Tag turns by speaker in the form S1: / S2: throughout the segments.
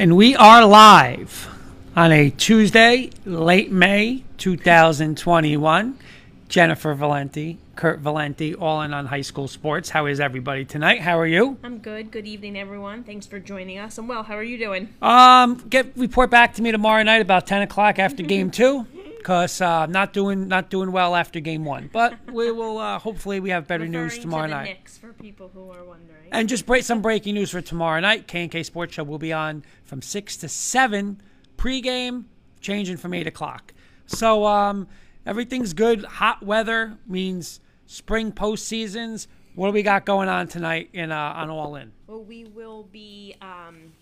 S1: And we are live on a Tuesday, late May 2021. Jennifer Valenti, Kurt Valenti, all in on high school sports. How is everybody tonight? How are you?
S2: I'm good. Good evening, everyone. Thanks for joining us. I'm well. How are you doing?
S1: Um, get report back to me tomorrow night about 10 o'clock after game two. Because uh, not doing not doing well after game one, but we will. Uh, hopefully, we have better news tomorrow
S2: to
S1: night.
S2: Knicks for people who are wondering.
S1: And just break some breaking news for tomorrow night. K and K Sports Show will be on from six to seven pregame, changing from eight o'clock. So um, everything's good. Hot weather means spring postseasons. What do we got going on tonight in uh, on All In?
S2: well, we will be um,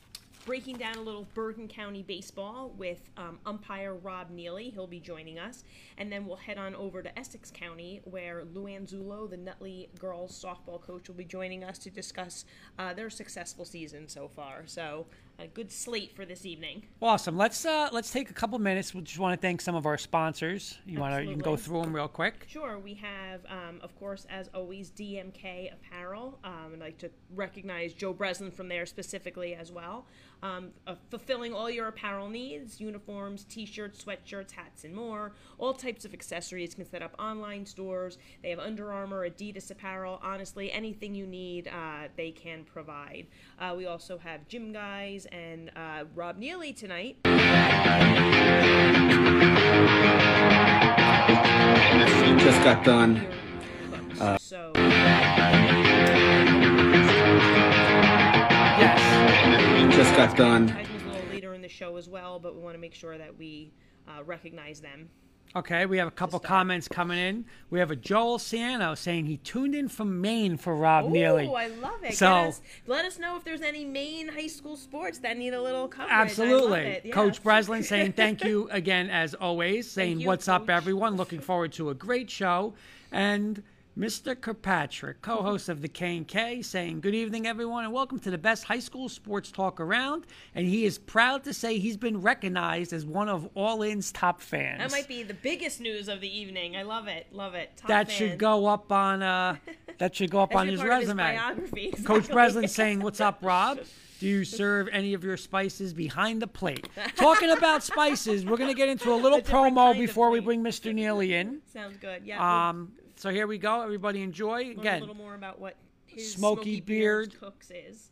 S2: breaking down a little Bergen County baseball with um, umpire Rob Neely. He'll be joining us, and then we'll head on over to Essex County, where Luann Zulo, the Nutley girls softball coach, will be joining us to discuss uh, their successful season so far. So, a good slate for this evening.
S1: Awesome. Let's uh, let's take a couple minutes. We just want to thank some of our sponsors. You want to you can go through them real quick.
S2: Sure, we have, um, of course, as always, DMK Apparel. Um, I'd like to recognize Joe Breslin from there specifically as well. Um, uh, fulfilling all your apparel needs uniforms, t shirts, sweatshirts, hats, and more. All types of accessories can set up online stores. They have Under Armour, Adidas apparel. Honestly, anything you need, uh, they can provide. Uh, we also have Gym Guys and uh, Rob Neely tonight.
S3: Just got done.
S2: Cooks. so.
S1: Yes.
S3: Just got done.
S2: a little later in the show as well, but we want to make sure that we uh, recognize them.
S1: Okay, we have a couple
S2: start.
S1: comments coming in. We have a Joel Ciano saying he tuned in from Maine for Rob Neely.
S2: Oh, I love it.
S1: So-
S2: us, let us know if there's any Maine high school sports that need a little coverage.
S1: Absolutely.
S2: Yeah.
S1: Coach Breslin saying thank you again as always, saying
S2: you,
S1: what's up everyone, looking forward to a great show. And Mr. Kirkpatrick, co-host of the K and K, saying good evening everyone and welcome to the best high school sports talk around. And he is proud to say he's been recognized as one of All In's top fans.
S2: That might be the biggest news of the evening. I love it. Love it. Top
S1: that
S2: fan.
S1: should go up on uh that should go up on his
S2: part of
S1: resume. Coach Breslin saying, "What's up, Rob? Do you serve any of your spices behind the plate?" Talking about spices, we're gonna get into a little
S2: A
S1: promo before we bring Mr. Neely in.
S2: Sounds good. Yeah.
S1: Um, so here we go. Everybody enjoy
S2: learn a
S1: again.
S2: little more about what his
S1: Smoky
S2: Smoky,
S1: Beard.
S2: Beard Cooks is.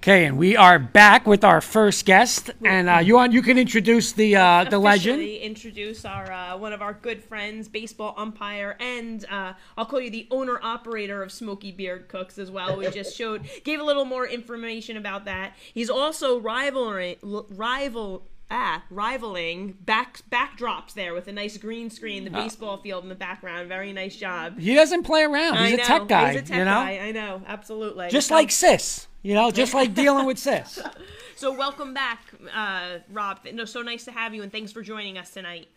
S1: Okay, and we are back with our first guest, and uh, you want you can introduce the uh, the legend.
S2: introduce our uh, one of our good friends, baseball umpire, and uh, I'll call you the owner operator of Smoky Beard Cooks as well. We just showed gave a little more information about that. He's also rivaling rival. Ah, rivaling back backdrops there with a nice green screen, the baseball field in the background. Very nice job.
S1: He doesn't play around. He's
S2: I
S1: a
S2: know.
S1: tech guy.
S2: He's a tech
S1: you know,
S2: guy. I know, absolutely.
S1: just
S2: So-
S1: like Sis. You know, just like dealing with Sis.
S2: So welcome back, uh, Rob. No, so nice to have you, and thanks for joining us tonight.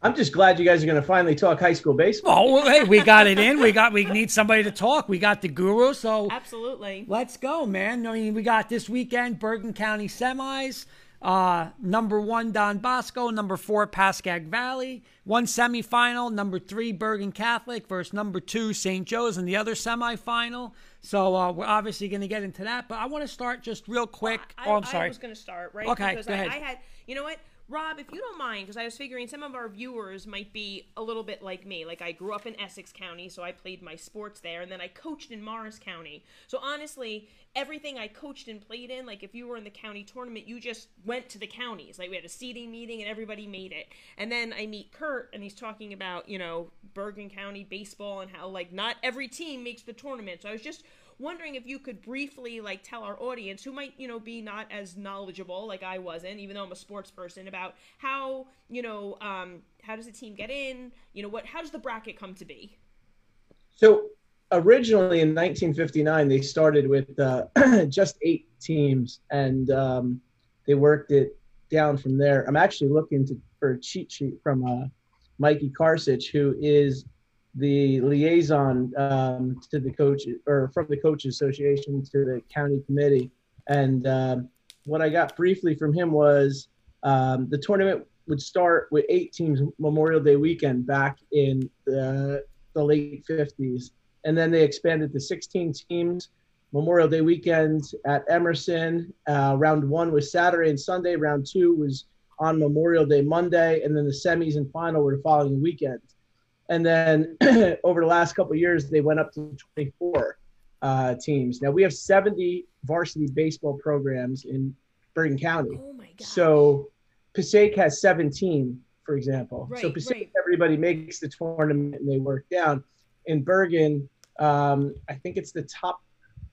S4: I'm just glad you guys are going to finally talk high school baseball.
S1: Oh, well, hey, we got it in. We got we need somebody to talk. We got the guru, so
S2: Absolutely.
S1: Let's go, man. I mean, we got this weekend Bergen County semis. Uh, number one, Don Bosco. Number four, Pascack Valley. One semifinal. Number three, Bergen Catholic versus number two, St. Joe's in the other semifinal. So uh, we're obviously going to get into that. But I want to start just real quick.
S2: I,
S1: oh, I'm sorry.
S2: I was going to start right.
S1: Okay,
S2: because
S1: go
S2: I,
S1: ahead.
S2: I had, you know what, Rob, if you don't mind, because I was figuring some of our viewers might be a little bit like me. Like I grew up in Essex County, so I played my sports there, and then I coached in Morris County. So honestly, everything I coached and played in, like if you were in the county tournament, you just went to the counties. Like we had a seating meeting, and everybody made it. And then I meet Kurt, and he's talking about you know Bergen County baseball and how like not every team makes the tournament. So I was just wondering if you could briefly like tell our audience who might you know be not as knowledgeable like i wasn't even though i'm a sports person about how you know um how does a team get in you know what how does the bracket come to be
S4: So originally in 1959, they started with uh, just eight teams, and um, they worked it down from there. I'm actually looking to, for a cheat sheet from uh, Mikey Karsich, who is the liaison um, to the coach or from the coach association to the county committee. And um, what I got briefly from him was um, the tournament would start with eight teams Memorial Day weekend back in the, the late 50s. And then they expanded to 16 teams Memorial Day weekend at Emerson. Uh, round one was Saturday and Sunday. Round two was on Memorial Day Monday. And then the semis and final were the following weekend. And then over the last couple years, they went up to 24 uh, teams. Now we have 70 varsity baseball programs in Bergen County.
S2: Oh my god.
S4: So Passaic has 17, for example. so Passaic,
S2: right.
S4: everybody makes the tournament and they work down. In Bergen, um, I think it's the top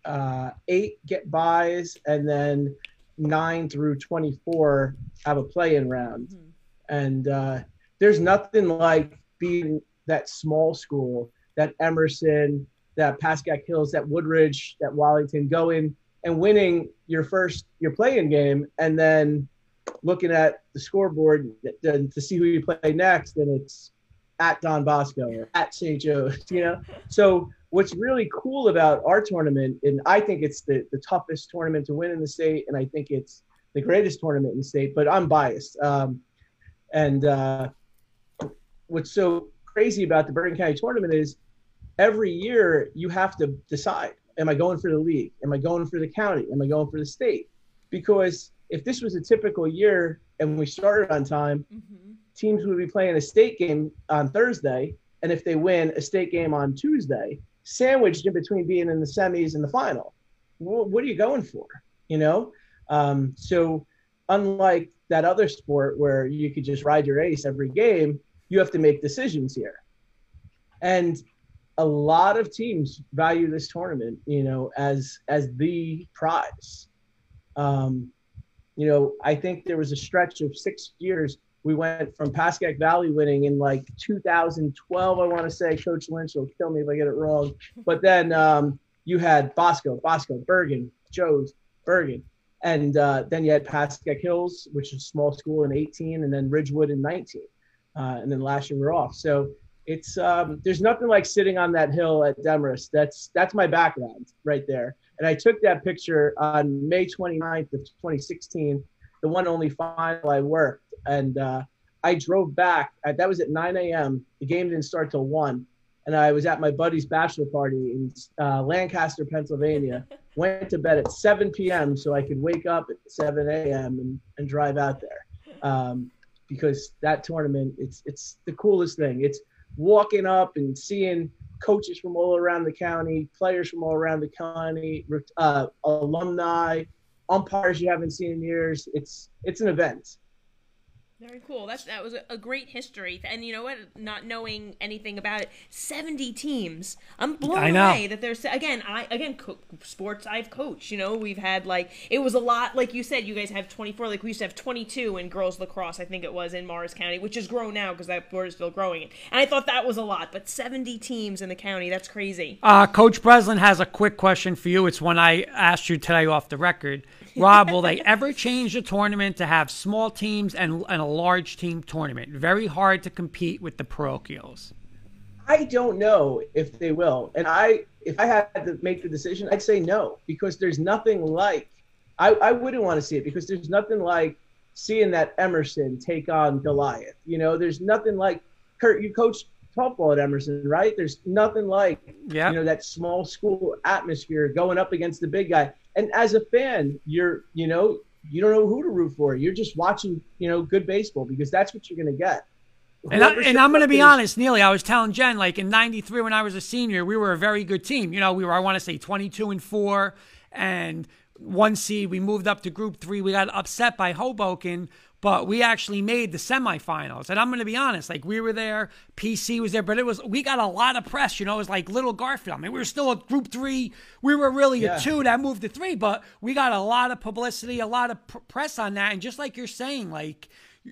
S4: uh, eight get buys, and then nine through 24 have a play-in round.
S2: Mhm.
S4: And uh, there's nothing like being that small school, that Emerson, that Pascack Hills, that Wood-Ridge, that Wallington, going and winning your first your playing game, and then looking at the scoreboard to, see who you play next, and it's at Don Bosco or at St. Joe's, you know. So what's really cool about our tournament, and I think it's the, the toughest tournament to win in the state, and I think it's the greatest tournament in the state, but I'm biased. Um, and uh, what's so crazy about the Bergen County tournament is every year you have to decide: Am I going for the league? Am I going for the county? Am I going for the state? Because if this was a typical year and we started on time,
S2: Mhm.
S4: teams would be playing a state game on Thursday, and if they win, a state game on Tuesday, sandwiched in between being in the semis and the final. Wh- What are you going for? You know, um, so unlike that other sport where you could just ride your ace every game, you have to make decisions here, and a lot of teams value this tournament, you know, as as the prize. Um, you know, I think there was a stretch of six years we went from Pascack Valley winning in like 2012, I want to say. Coach Lynch will kill me if I get it wrong. But then um, you had Bosco, Bosco, Bergen, Joe's, Bergen. And uh, then you had Pascack Hills, which is a small school in 18, and then Ridgewood in 19. Uh, and then lashing her off. So it's um, there's nothing like sitting on that hill at Demarest. That's that's my background right there. And I took that picture on May 29th of 2016, the one only final I worked. And uh, I drove back. At, that was at 9 a.m. The game didn't start till 1. And I was at my buddy's bachelor party in uh, Lancaster, Pennsylvania. Went to bed at 7 p.m. so I could wake up at 7 a.m. and, and drive out there. Um, because that tournament, it's it's the coolest thing. It's walking up and seeing coaches from all around the county, players from all around the county, uh, alumni, umpires you haven't seen in years. It's it's an event.
S2: Very cool. That's that was a, great history, and you know what? Not knowing anything about it, seventy teams. I'm blown away that there's again. I again co- sports I've coached. You know, we've had like it was a lot. Like you said, you guys have 24. Like we used to have 22 in girls lacrosse. I think it was in Morris County, which has grown now because that board is still growing it. And I thought that was a lot, but 70 teams in the county. That's crazy.
S1: Uh, Coach Breslin has a quick question for you. It's one I asked you today off the record. Rob, will they ever change the tournament to have small teams and, and a large team tournament? Very hard to compete with the parochials.
S4: I don't know if they will. And I, if I had to make the decision, I'd say no because there's nothing like. I, I wouldn't want to see it because there's nothing like seeing that Emerson take on Goliath. You know, there's nothing like Kurt. You coached football at Emerson, right? There's nothing like
S1: Yeah.
S4: you know that small school atmosphere going up against the big guy. And as a fan, you're you know you don't know who to root for. You're just watching you know good baseball because that's what you're going to get.
S1: And, I, and I'm going to be honest, Neely. I was telling Jen, like in '93 when I was a senior, we were a very good team. You know, we were I want to say 22 and four, and one seed. We moved up to Group Three. We got upset by Hoboken, but we actually made the semifinals. And I'm going to be honest, like we were there, PC was there, but it was we got a lot of press. You know, it was like little Garfield. I mean, we were still a Group Three. We were really
S4: Yeah.
S1: a two that moved to three, but we got a lot of publicity, a lot of pr- press on that. And just like you're saying, like.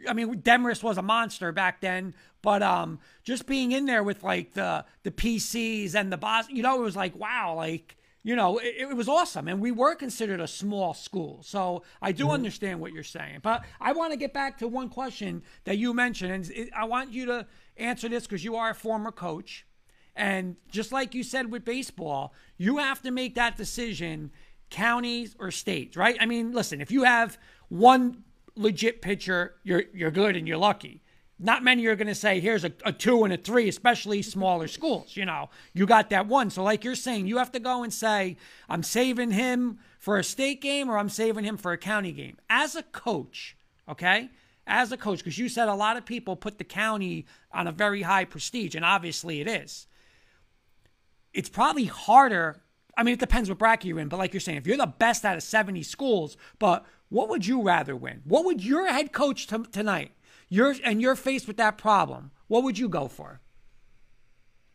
S1: I mean, Demarest was a monster back then, but um, just being in there with like the the PCs and the boss, you know, it was like wow, like you know, it, it, was awesome. And we were considered a small school. So I do mm-hmm. understand what you're saying. But I want to get back to one question that you mentioned. And it, I want you to answer this because you are a former coach. And just like you said with baseball, you have to make that decision counties or states, right? I mean, listen, if you have one legit pitcher, you're you're good and you're lucky not many are going to say, here's a, a, two and a three, especially smaller schools. You know, you got that one. So, like you're saying, you have to go and say, I'm saving him for a state game or I'm saving him for a county game. As a coach, okay? As a coach, because you said a lot of people put the county on a very high prestige, and obviously it is. It's probably harder. I mean, it depends what bracket you're in, but like you're saying, if you're the best out of 70 schools, but what would you rather win? What would your head coach t- tonight? You're and you're faced with that problem. What would you go for?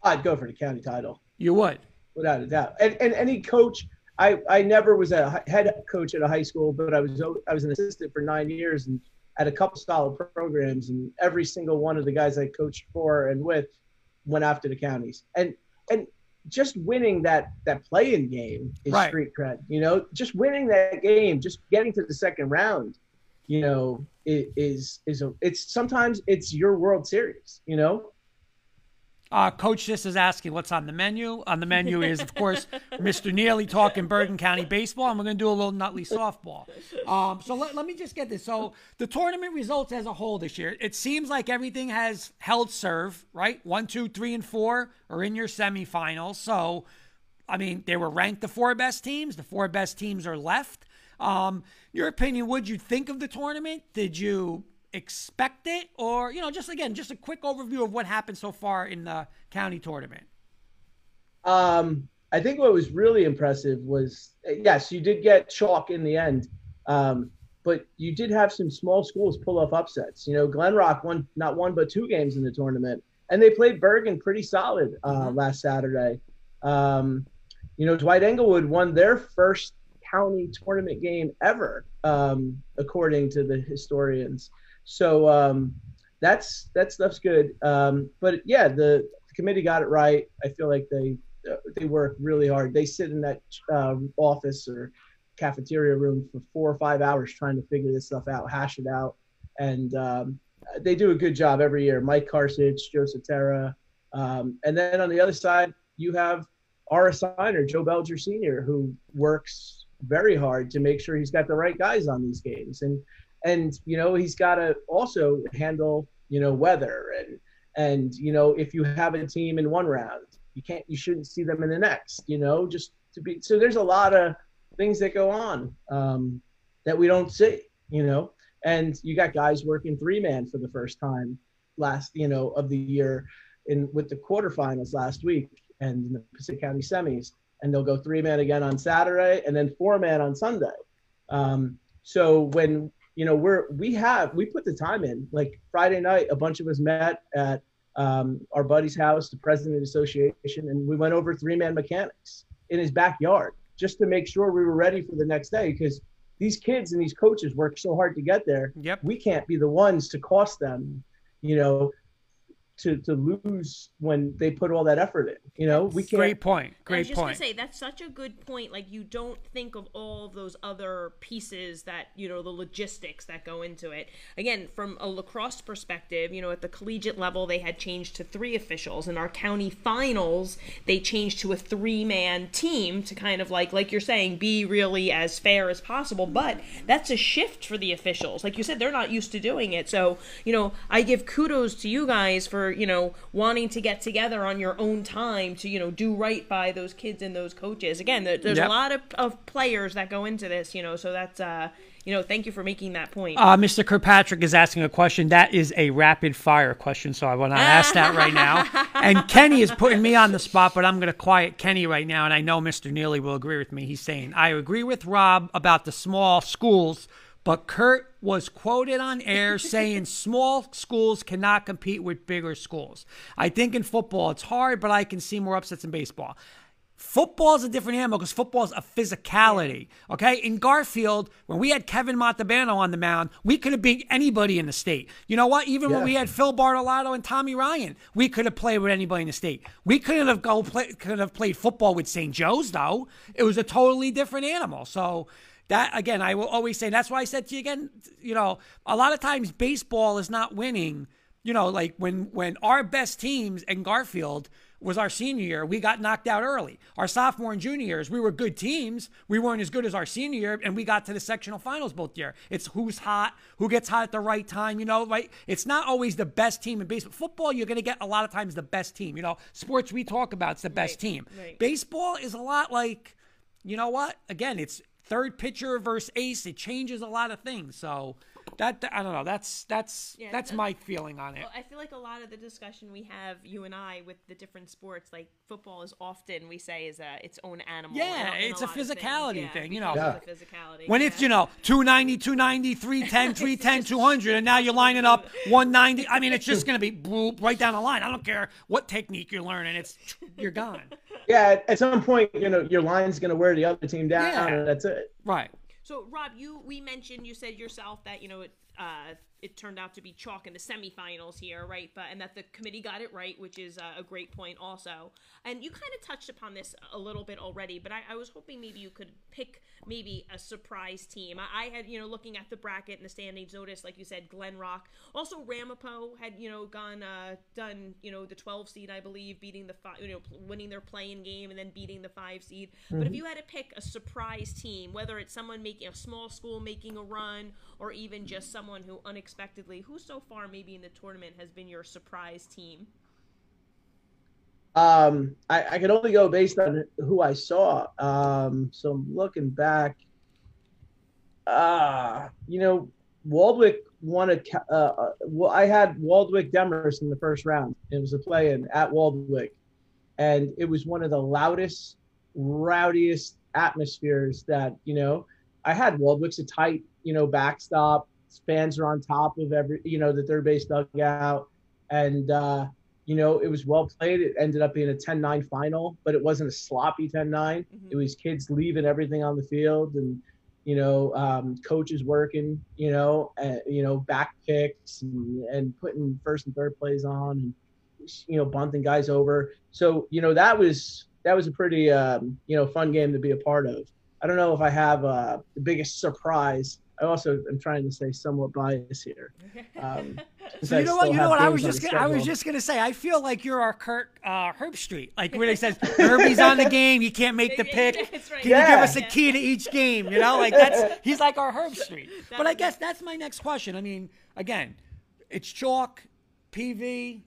S4: I'd go for the county title.
S1: You would,
S4: without a doubt. And and any coach, I I never was a head coach at a high school, but I was I was an assistant for nine years and had a couple solid programs, and every single one of the guys I coached for and with went after the counties. And and just winning that that playing game is right. street cred. You know, just winning that game, just getting to the second round you know, is is a it's sometimes it's your World Series, you know.
S1: Uh, Coach this is asking what's on the menu. On the menu is, of course, Mr. Neely talking Bergen County baseball, and we're going to do a little Nutley softball. Um, so let, let me just get this. So the tournament results as a whole this year, it seems like everything has held serve, right? One, two, three, and four are in your semifinals. So, I mean, they were ranked the four best teams. The four best teams are left. Um, your opinion, would you think of the tournament? Did you expect it? Or, you know, just again, just a quick overview of what happened so far in the county tournament.
S4: Um, I think what was really impressive was yes, you did get chalk in the end. Um, but you did have some small schools pull off upsets. You know, Glen Rock won not one but two games in the tournament, and they played Bergen pretty solid uh, mm-hmm. last Saturday. Um, you know, Dwight Englewood won their first county tournament game ever, um, according to the historians. So um, that's that stuff's good. Um, but yeah, the, the, committee got it right. I feel like they uh, they work really hard. They sit in that uh, office or cafeteria room for four or five hours trying to figure this stuff out, hash it out, and um, they do a good job every year. Mike Karsich, Joe Sotera, um, and then on the other side you have our assigner, Joe Belger Sr., who works very hard to make sure he's got the right guys on these games. And and you know he's got to also handle you know weather and and you know if you have a team in one round you can't you shouldn't see them in the next you know just to be so there's a lot of things that go on um, that we don't see you know. And you got guys working three man for the first time last you know of the year in with the quarterfinals last week and in the Passaic County semis and they'll go three man again on Saturday and then four man on Sunday. Um, so when you know we're we have we put the time in. Like Friday night, a bunch of us met at um, our buddy's house, the president of the association, and we went over three man mechanics in his backyard just to make sure we were ready for the next day because these kids and these coaches work so hard to get there.
S1: Yep.
S4: We can't be the ones to cost them, you know, to to lose when they put all that effort in. You know, we can't.
S1: Great point. Great point.
S2: I was just
S1: point.
S2: gonna say that's such a good point. Like you don't think of all of those other pieces that you know the logistics that go into it. Again, from a lacrosse perspective, you know, at the collegiate level, they had changed to three officials. In our county finals, they changed to a three-man team to kind of like, like you're saying, be really as fair as possible. But that's a shift for the officials. Like you said, they're not used to doing it. So you know, I give kudos to you guys for you know wanting to get together on your own time to you know do right by those kids and those coaches. Again there's yep. a lot of, of players that go into this you know so that's uh you know thank you for making that point.
S1: Uh, mr kirkpatrick is asking a question that is a rapid fire question so i want to ask that right now. And kenny is putting me on the spot but i'm going to quiet kenny right now and i know mr neely will agree with me. He's saying i agree with rob about the small schools but Kurt was quoted on air saying small schools cannot compete with bigger schools. I think in football it's hard, but I can see more upsets in baseball. Football is a different animal because football is a physicality. Okay. In Garfield, when we had Kevin Montalbano on the mound, we could have beat anybody in the state. You know what? Even when we had Phil Bartolotto and Tommy Ryan, we could have played with anybody in the state. We couldn't have go play, could have played football with St. Joe's though. It was a totally different animal. So that again, I will always say that's why I said to you again. You know, a lot of times baseball is not winning. You know, like when when our best teams in Garfield was our senior year, we got knocked out early. Our sophomore and junior years, we were good teams. We weren't as good as our senior year, and we got to the sectional finals both year. It's who's hot, who gets hot at the right time. You know, right? It's not always the best team in baseball. Football, you're going to get a lot of times the best team. You know, sports we talk about, it's the best
S2: Right,
S1: team.
S2: right.
S1: Baseball is a lot like, you know what? Again, it's third pitcher versus ace. It changes a lot of things. So that I don't know. That's that's
S2: Yeah,
S1: that's
S2: that-
S1: my feeling on it.
S2: Well, I feel like a lot of the discussion we have, you and I, with the different sports, like football, is often we say is a its own animal.
S1: Yeah,
S2: in in
S1: it's a
S2: lot of things.
S1: physicality
S2: Yeah,
S1: thing, you know.
S2: of the physicality.
S1: When
S2: yeah.
S1: it's, you know, 290, 290, 310, 310, 200, and now you're lining up 190. I mean, it's just going to be boop, right down the line. I don't care what technique you're learning. It's, you're gone.
S4: Yeah, at, at some point, you know, your line's going to wear the other team down,
S1: Yeah.
S4: and that's it.
S1: Right.
S2: So, Rob, you we mentioned you said yourself that you know it uh, it turned out to be chalk in the semifinals here, right? But and that the committee got it right, which is uh, a great point also. And you kind of touched upon this a little bit already, but I, I was hoping maybe you could pick maybe a surprise team. I, I had you know looking at the bracket and the standings, noticed like you said, Glen Rock, also Ramapo had you know gone uh, done you know the 12 seed I believe, beating the five, you know winning their playing game and then beating the five seed. But if you had to pick a surprise team, whether it's someone making a small school making a run, or even just someone who unexpectedly, who so far maybe in the tournament has been your surprise team.
S4: Um, I, I could only go based on who I saw. Um, so I'm looking back. Uh, you know, Waldwick won a. Uh, uh, well, I had Waldwick Demarest in the first round. It was a play-in at Waldwick, and it was one of the loudest, rowdiest atmospheres that you know. I had Waldwick's a tight, you know, backstop. Fans are on top of every, you know, the third base dugout, and uh, you know, it was well played. It ended up being a 10-9 final, but it wasn't a sloppy 10-9.
S2: Mhm.
S4: It was kids leaving everything on the field and, you know, um, coaches working, you know, uh, you know, back picks and, and putting first and third plays on and, you know, bunting guys over. So, you know, that was, that was a pretty, um, you know, fun game to be a part of. I don't know if I have uh, the biggest surprise. I also am trying to stay somewhat biased here. Um,
S1: So
S4: I
S1: you know what? You know what? I was just gonna, I was just gonna say. I feel like you're our Kirk uh, Herbstreit, like where he says Herbie's on the game, you can't make the
S2: Yeah, yeah,
S1: pick.
S2: right.
S1: Can you give us a key to each game? You know, like that's he's like our Herbstreit. But I guess that's my next question. I mean, again, it's chalk, PV,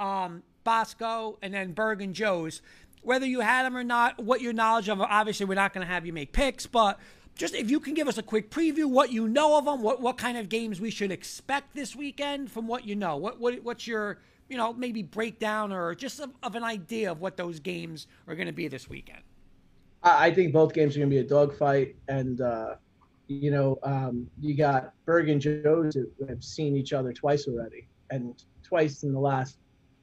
S1: um, Bosco, and then Berg and Joe's. Whether you had them or not, what your knowledge of obviously we're not going to have you make picks, but just if you can give us a quick preview, what you know of them, what, what kind of games we should expect this weekend from what you know. What, what What's your, you know, maybe breakdown or just of, of an idea of what those games are going to be this weekend?
S4: I think both games are going to be a dogfight, and uh, you know, um, you got Berg and Joe's who have seen each other twice already, and twice in the last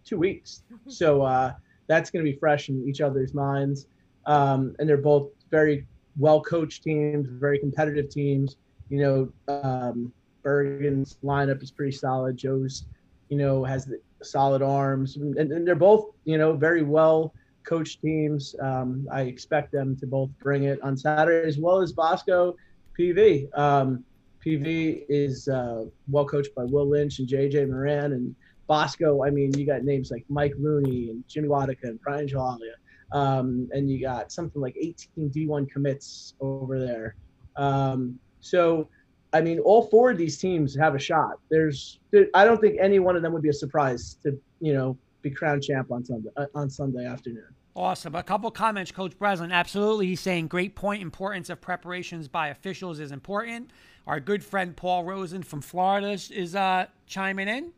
S4: two weeks. So uh, that's going to be fresh in each other's minds, um, and they're both very well coached teams, very competitive teams. You know, um, Bergen's lineup is pretty solid. Joe's, you know, has the solid arms, and, and they're both, you know, very well coached teams. Um, I expect them to both bring it on Saturday as well as Bosco PV. Um, PV is uh, well coached by Will Lynch and JJ Moran. And Bosco, I mean, you got names like Mike Rooney and Jimmy Wadika and Brian Jalalia. Um, and you got something like 18 D1 commits over there. Um, so, I mean, all four of these teams have a shot. There's, there, I don't think any one of them would be a surprise to, you know, be crowned champ on Sunday uh, on Sunday afternoon.
S1: Awesome. A couple comments, Coach Breslin. Absolutely. He's saying great point. Importance of preparations by officials is important. Our good friend Paul Rosen from Florida is- uh, chiming in.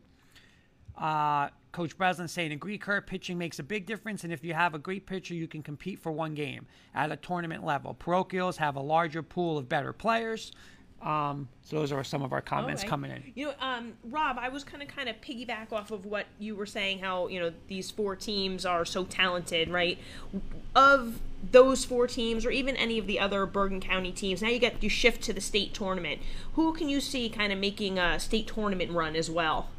S1: Uh, Coach Breslin saying agree, Kurt. Pitching makes a big difference, and if you have a great pitcher, you can compete for one game at a tournament level. Parochials have a larger pool of better players. Um, so those are some of our comments coming in.
S2: You know, um, Rob, I was kind of kind of piggyback off of what you were saying. How you know these four teams are so talented, right? Of those four teams, or even any of the other Bergen County teams, now you get you shift to the state tournament. Who can you see kind of making a state tournament run as well?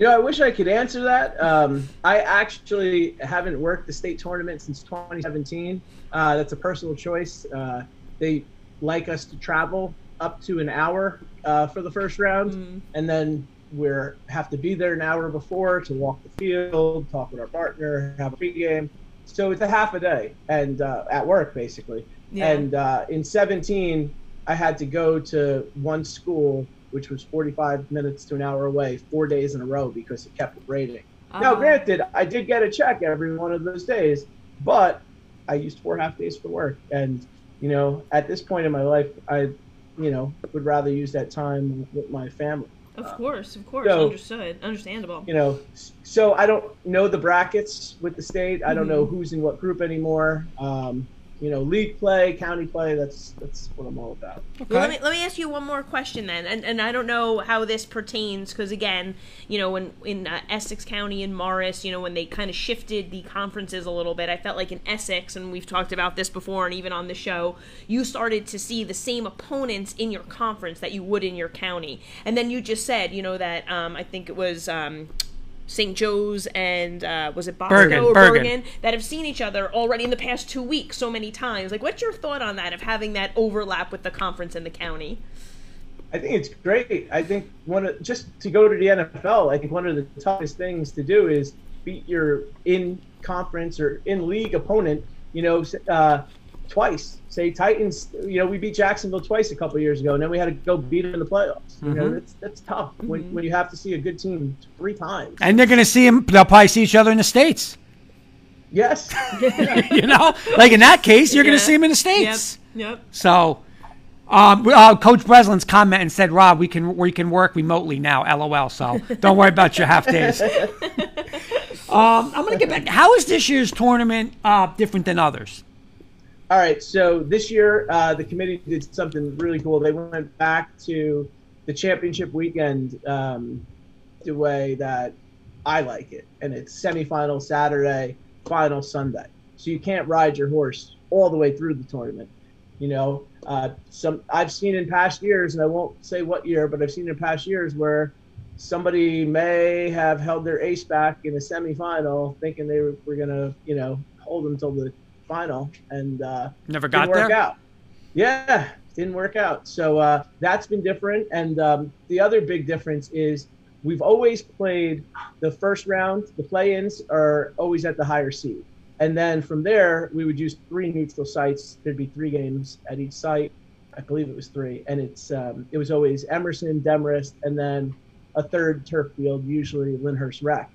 S4: You know, I wish I could answer that. Um, I actually haven't worked the state tournament since 2017. Uh, that's a personal choice. Uh, they like us to travel up to an hour uh, for the first round, and then we're have to be there an hour before to walk the field, talk with our partner, have a pregame. So it's a half a day, and uh, at work basically.
S2: Yeah.
S4: And uh, in 17, I had to go to one school, which was 45 minutes to an hour away, four days in a row because it kept raining. Now,
S2: Uh,
S4: granted, I did get a check every one of those days, but I used four half days for work. And, you know, at this point in my life, I, you know, would rather use that time with my family.
S2: Of course, of course,
S4: so-
S2: understood, understandable.
S4: You know, so I don't know the brackets with the state. I don't know who's in what group anymore. Um, you know, league play, county play, that's that's what I'm all about.
S2: Well, let me let me ask you one more question then, and and I don't know how this pertains because again, you know, when in uh, Essex County and Morris, you know, when they kind of shifted the conferences a little bit, I felt like in Essex, and we've talked about this before, and even on the show, you started to see the same opponents in your conference that you would in your county, and then you just said, you know, that um, I think it was. Um, St. Joe's and uh, was it Bosco
S1: Bergen,
S2: or
S1: Bergen.
S2: Bergen that have seen each other already in the past two weeks so many times. Like, what's your thought on that of having that overlap with the conference and the county?
S4: I think it's great. I think one of just to go to the NFL, I think one of the toughest things to do is beat your in conference or in league opponent. You know, uh, twice. Say Titans. You know, we beat Jacksonville twice a couple of years ago, and then we had to go beat them in the playoffs. You know, that's that's tough when, when you have to see a good team three times.
S1: And they're going to see him. They'll probably see each other in the states.
S4: Yes.
S1: You know, like in that case, you're going to see him in the states.
S2: Yep.
S1: So, um, uh, Coach Breslin's comment and said, "Rob, we can we can work remotely now." LOL. So don't worry about your half days. Um, I'm going to get back. How is this year's tournament uh, different than others?
S4: All right, so this year uh, the committee did something really cool. They went back to the championship weekend um, the way that I like it, and it's semifinal Saturday, final Sunday. So you can't ride your horse all the way through the tournament. You know, uh, some I've seen in past years, and I won't say what year, but I've seen in past years where somebody may have held their ace back in a semifinal, thinking they were, were gonna, you know, hold them till the final, and uh,
S1: Never
S4: didn't
S1: got
S4: work
S1: there.
S4: out. Yeah, didn't work out. So uh, that's been different. And um, the other big difference is we've always played the first round. The play-ins are always at the higher seed, and then from there we would use three neutral sites. There'd be three games at each site. I believe it was three, and it's um, it was always Emerson, Demarest, and then a third turf field, usually Lyndhurst Rec.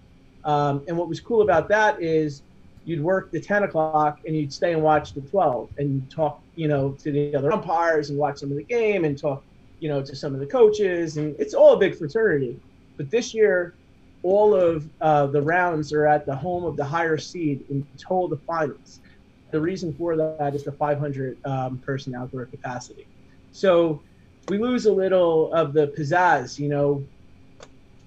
S4: Um, and what was cool about that is you'd work the 10 o'clock and you'd stay and watch the 12 and talk, you know, to the other umpires and watch some of the game and talk, you know, to some of the coaches. And it's all a big fraternity. But this year, all of uh, the rounds are at the home of the higher seed until the finals. The reason for that is the 500 um, person outdoor capacity. So we lose a little of the pizzazz, you know,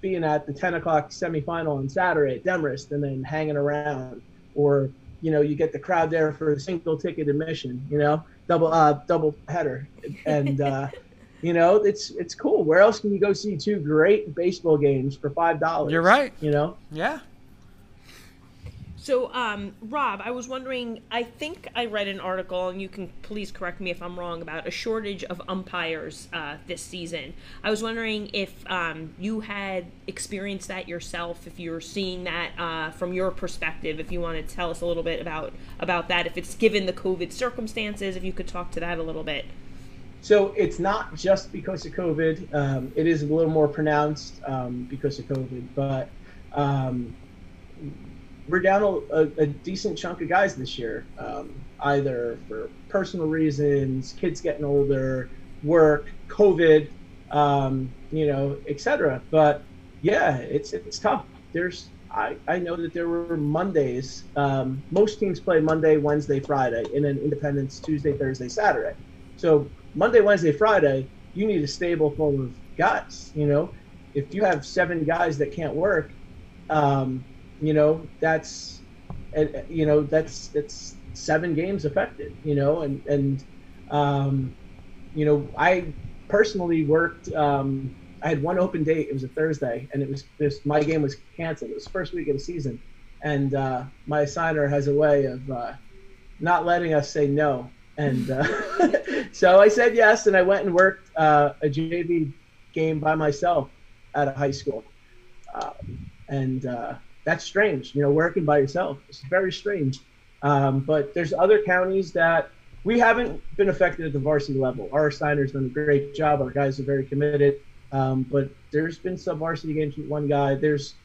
S4: being at the 10 o'clock semifinal on Saturday at Demarest and then hanging around, or you know, you get the crowd there for a single ticket admission, you know, double uh, double header, and uh, you know, it's it's cool. Where else can you go see two great baseball games for five dollars?
S1: You're right.
S4: You know,
S1: Yeah.
S2: So, um, Rob, I was wondering. I think I read an article, and you can please correct me if I'm wrong about a shortage of umpires uh, this season. I was wondering if um, you had experienced that yourself, if you're seeing that uh, from your perspective. If you want to tell us a little bit about about that, if it's given the COVID circumstances, if you could talk to that a little bit.
S4: So it's not just because of COVID. Um, it is a little more pronounced um, because of COVID, but um, we're down a, a, decent chunk of guys this year, um, either for personal reasons, kids getting older, work, COVID, um, you know, etc. But yeah, it's it's tough. There's I, I know that there were Mondays. Um, most teams play Monday, Wednesday, Friday, and then Independence Tuesday, Thursday, Saturday. So Monday, Wednesday, Friday, you need a stable full of guys. You know, if you have seven guys that can't work, um, you know that's, uh, you know that's that's seven games affected. You know, and and um, you know I personally worked. Um, I had one open date. It was a Thursday, and it was this. My game was canceled. It was first week of the season, and uh, my assigner has a way of uh, not letting us say no. And uh, so I said yes, and I went and worked uh, a JV game by myself at a high school, um, and uh, that's strange. You know, working by yourself. It's very strange. Um, but there's other counties that we haven't been affected at the varsity level. Our assigner's done a great job. Our guys are very committed. Um, but there's been some varsity games with one guy. There's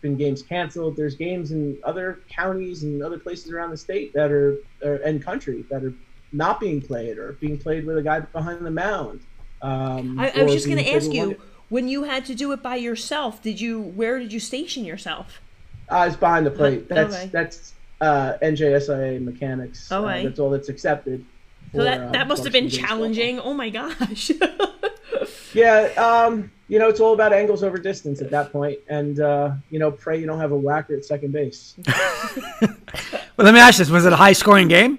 S4: been games canceled. There's games in other counties and other places around the state that are, are and country that are not being played or being played with a guy behind the mound. Um,
S2: I, I was just going to ask you when you had to do it by yourself. Did you where did you station yourself?
S4: Uh, it's behind the plate.
S2: Oh,
S4: That's
S2: okay.
S4: that's uh, NJSIAA mechanics. Uh,
S2: Okay.
S4: that's all that's accepted.
S2: So
S4: for,
S2: that
S4: uh,
S2: that must have been
S4: varsity baseball.
S2: challenging. Oh my gosh.
S4: Yeah, um, you know, it's all about angles over distance at that point, and uh, you know, pray you don't have a whacker at second base.
S1: Well, let me ask this: Was it a high-scoring game?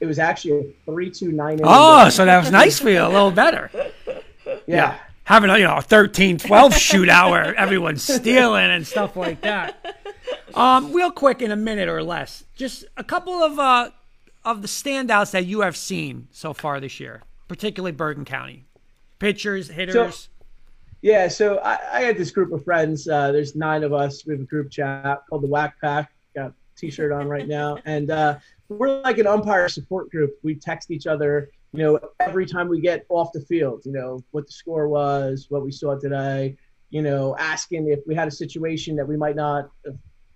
S4: It was actually a three-two nine.
S1: Oh, so that was nice for you. A little better.
S4: yeah.
S1: Having a you know a 13-12 shootout where everyone's stealing and stuff like that. Um, real quick, in a minute or less, just a couple of uh of the standouts that you have seen so far this year, particularly Bergen County, pitchers, hitters.
S4: Yeah, so I, I had this group of friends. Uh, there's nine of us. We have a group chat called the Whack Pack. Got a T-shirt on right now, and uh, we're like an umpire support group. We text each other, you know, every time we get off the field. You know, what the score was, what we saw today. You know, asking if we had a situation that we might not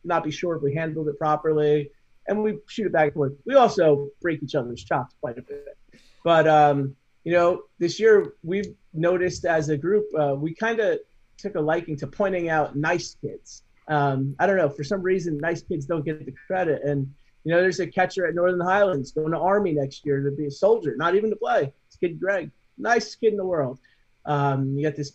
S4: not be sure if we handled it properly, and we shoot it back and forth. We also break each other's chops quite a bit, but um, you know, this year we've noticed as a group, uh, we kind of took a liking to pointing out nice kids. Um, I don't know, for some reason, nice kids don't get the credit. And, you know, there's a catcher at Northern Highlands going to Army next year to be a soldier, not even to play. This kid, Greg, nicest kid in the world. Um, you got this,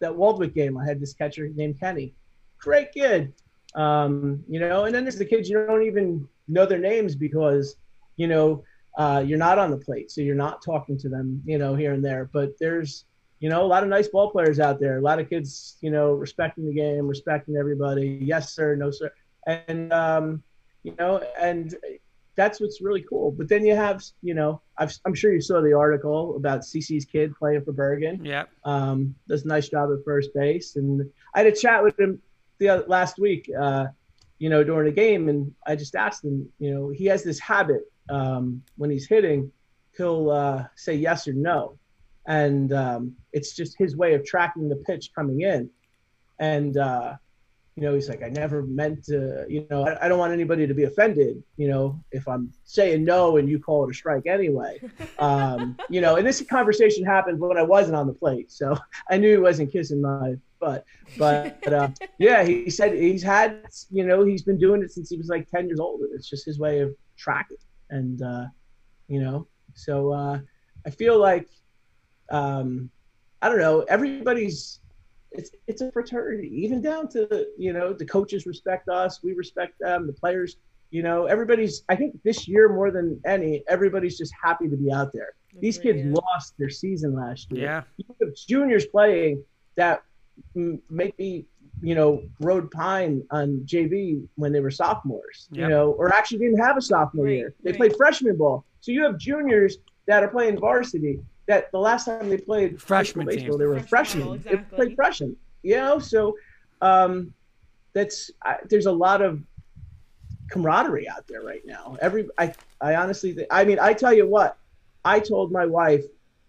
S4: that Waldwick game, I had this catcher named Kenny. Great kid. Um, you know, and then there's the kids you don't even know their names because, you know, uh, you're not on the plate, so you're not talking to them, you know, here and there. But there's, you know, a lot of nice ball players out there. A lot of kids, you know, respecting the game, respecting everybody. Yes, sir. No, sir. And um, you know, and that's what's really cool. But then you have, you know, I've, I'm sure you saw the article about CC's kid playing for Bergen.
S1: Yeah.
S4: Um, does a nice job at first base, and I had a chat with him the other, last week. Uh, you know, during a game, and I just asked him. You know, he has this habit um, when he's hitting, he'll uh, say yes or no, and um, it's just his way of tracking the pitch coming in. And uh, you know, he's like, I never meant to. You know, I, I don't want anybody to be offended. You know, if I'm saying no and you call it a strike anyway. Um, you know, and this conversation happened when I wasn't on the plate, so I knew he wasn't kissing my butt. But uh, yeah, he said he's had. You know, he's been doing it since he was like 10 years old. It's just his way of tracking and uh, you know so uh, i feel like um, i don't know everybody's it's it's a fraternity even down to you know the coaches respect us we respect them the players you know everybody's i think this year more than any everybody's just happy to be out there these kids
S2: Yeah.
S4: lost their season last year
S1: Yeah.
S4: you have juniors playing that maybe you know rode pine on JV when they were sophomores,
S1: Yep.
S4: you know, or actually didn't have a sophomore
S2: Right,
S4: year. They
S2: right.
S4: played freshman ball. So you have juniors that are playing varsity that the last time they played
S1: Freshman
S4: high school,
S1: team.
S4: they were
S2: Freshman
S4: freshmen.
S2: ball,
S4: They played freshman. You know, so um, that's I, there's a lot of camaraderie out there right now. Every I I honestly think, I mean I tell you what, I told my wife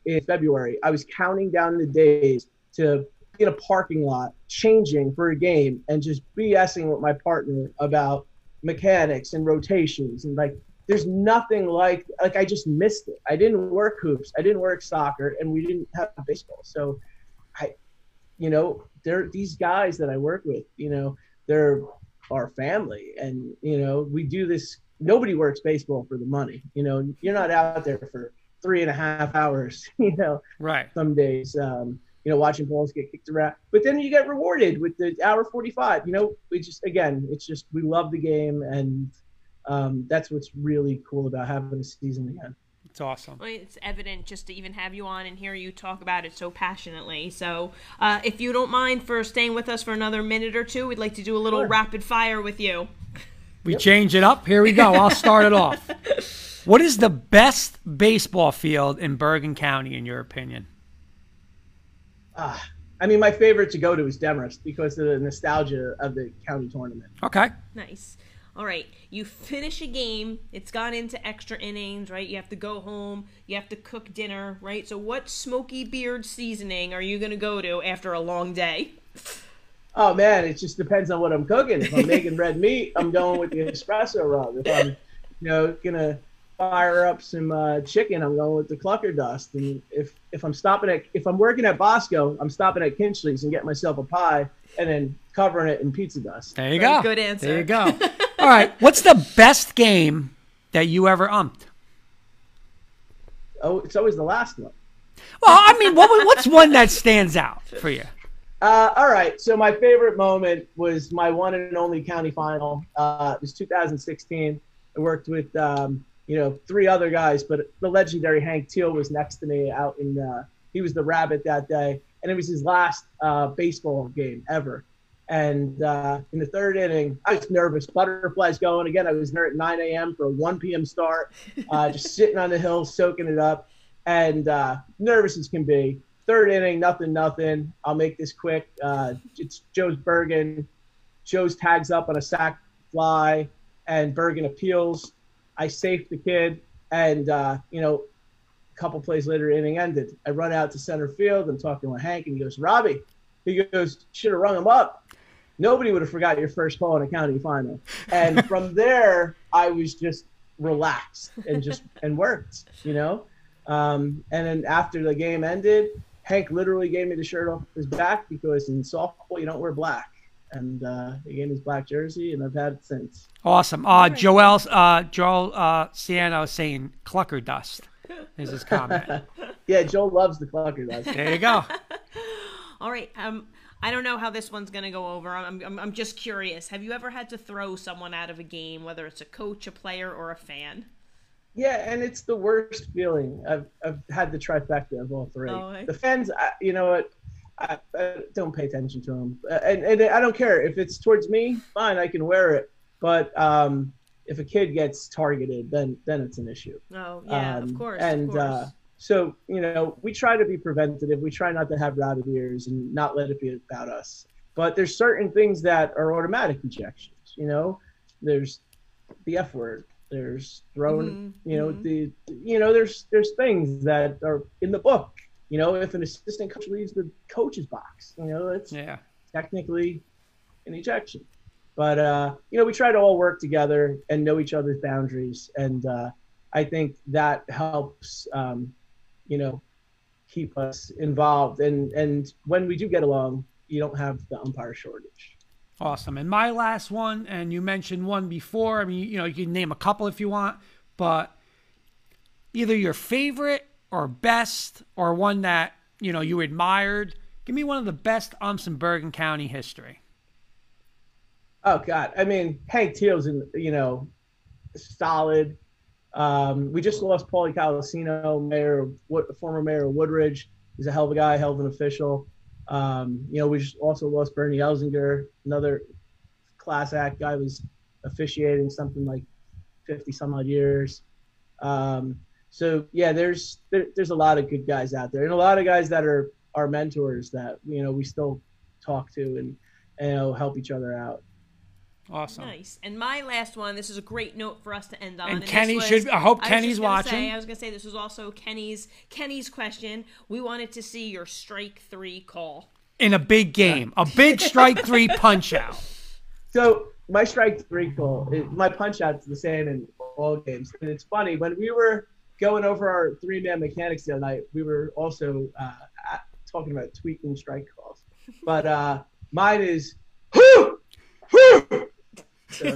S4: in February I was counting down the days to be in a parking lot changing for a game and just BSing with my partner about mechanics and rotations and like there's nothing like like I just missed it. I didn't work hoops, I didn't work soccer, and we didn't have baseball. So I you know, they're these guys that I work with, you know, they're our family and you know, we do this nobody works baseball for the money. You know, you're not out there for three and a half hours. You know,
S1: Right.
S4: some days. Um, you know, watching balls get kicked around, but then you get rewarded with the hour forty-five. You know, we just again, it's just we love the game, and um, that's what's really cool about having a season again.
S1: It's awesome.
S2: Well, It's evident just to even have you on and hear you talk about it so passionately. So, uh, if you don't mind for staying with us for another minute or two, we'd like to do a little
S4: Sure.
S2: rapid fire with you.
S1: We change it up. Here we go. I'll start it off. What is the best baseball field in Bergen County, in your opinion?
S4: Ah, I mean, my favorite to go to is Demarest because of the nostalgia of the county tournament.
S1: Okay.
S2: Nice. All right. You finish a game. It's gone into extra innings, right? You have to go home. You have to cook dinner, right? So, what smoky beard seasoning are you going to go to after a long day?
S4: Oh man, it just depends on what I'm cooking. If I'm making red meat, I'm going with the espresso rub. If I'm, you know, gonna fire up some uh, chicken, I'm going with the clucker dust. And if if I'm stopping at if I'm working at Bosco, I'm stopping at Kinchley's and getting myself a pie and then covering it in pizza dust.
S1: There you
S2: Very
S1: go.
S2: good answer.
S1: There you go. All right. What's the best game that you ever umped?
S4: Oh, it's always the last one.
S1: Well, I mean, what, what's one that stands out for you?
S4: Uh, all right. So my favorite moment was my one and only county final. Uh, it was 2016. I worked with um, you know three other guys, but the legendary Hank Teal was next to me out in. Uh, he was the rabbit that day, and it was his last uh, baseball game ever. And uh, in the third inning, I was nervous. Butterflies going again. I was there at 9 a.m. for a 1 p.m. start, uh, just sitting on the hill, soaking it up, and uh, nervous as can be. Third inning, nothing, nothing. I'll make this quick. Uh, it's Joe's Bergen. Joe's tags up on a sac fly, and Bergen appeals. I safe the kid, and uh, you know, a couple plays later, inning ended. I run out to center field. I'm talking with Hank, and he goes, "Robbie," he goes, "Should have rung him up." Nobody would have forgot your first call in a county final. And from there, I was just relaxed and just and worked, you know. Um, and then after the game ended, Hank literally gave me the shirt off his back because in softball you don't wear black, and uh, he gave me his black jersey, and I've had it since.
S1: Awesome. Uh, Joel, uh, Joel uh, Ciano saying clucker dust is his comment.
S4: Yeah, Joel loves the clucker. Does.
S1: there you go.
S2: All right. Um, I don't know how this one's going to go over. I'm, I'm, I'm just curious. Have you ever had to throw someone out of a game, whether it's a coach, a player, or a fan?
S4: Yeah, and it's the worst feeling. I've I've had the trifecta of all three.
S2: Oh,
S4: the fans, I, you know what? I, I don't pay attention to them, and, and I don't care if it's towards me. Fine, I can wear it. But um, if a kid gets targeted, then then it's an issue.
S2: Oh, yeah,
S4: Um,
S2: of course.
S4: And
S2: of course.
S4: Uh, so you know, we try to be preventative. We try not to have rabbit ears and not let it be about us. But there's certain things that are automatic ejections. You know, there's the F word. There's throwing.
S2: Mhm,
S4: You know,
S2: mhm.
S4: the you know there's there's things that are in the book. You know, if an assistant coach leaves the coach's box, you know, it's
S1: Yeah.
S4: technically an ejection. But uh, you know, we try to all work together and know each other's boundaries, and uh, I think that helps. Um, you know, keep us involved, and and when we do get along, you don't have the umpire shortage.
S1: Awesome. And my last one, and you mentioned one before. I mean, you know, you can name a couple if you want, but either your favorite or best or one that, you know, you admired. Give me one of the best umps in Bergen County history.
S4: Oh God, I mean Hank Teal's in you know solid. Um, we just lost Paulie Calacino, mayor, Wood, former mayor of Wood-Ridge. He's a hell of a guy, hell of an official. Um, you know, we just also lost Bernie Elsinger, another class act guy was officiating something like 50 some odd years. Um, so yeah, there's there, there's a lot of good guys out there, and a lot of guys that are our mentors that you know we still talk to and you know help each other out.
S1: Awesome.
S2: Nice. And my last one, this is a great note for us to end on.
S1: And
S2: this
S1: Kenny
S2: was-
S1: should- I hope
S2: was
S1: Kenny's
S2: just gonna
S1: watching.
S2: Say, I was gonna say this was also Kenny's Kenny's question. We wanted to see your strike three call.
S1: In a big game, a big strike three punch out.
S4: So my strike three call, it, my punch out's the same in all games. And it's funny when we were going over our three man mechanics the other night, we were also uh, talking about tweaking strike calls. But uh, mine is whoo, whoo. So yeah,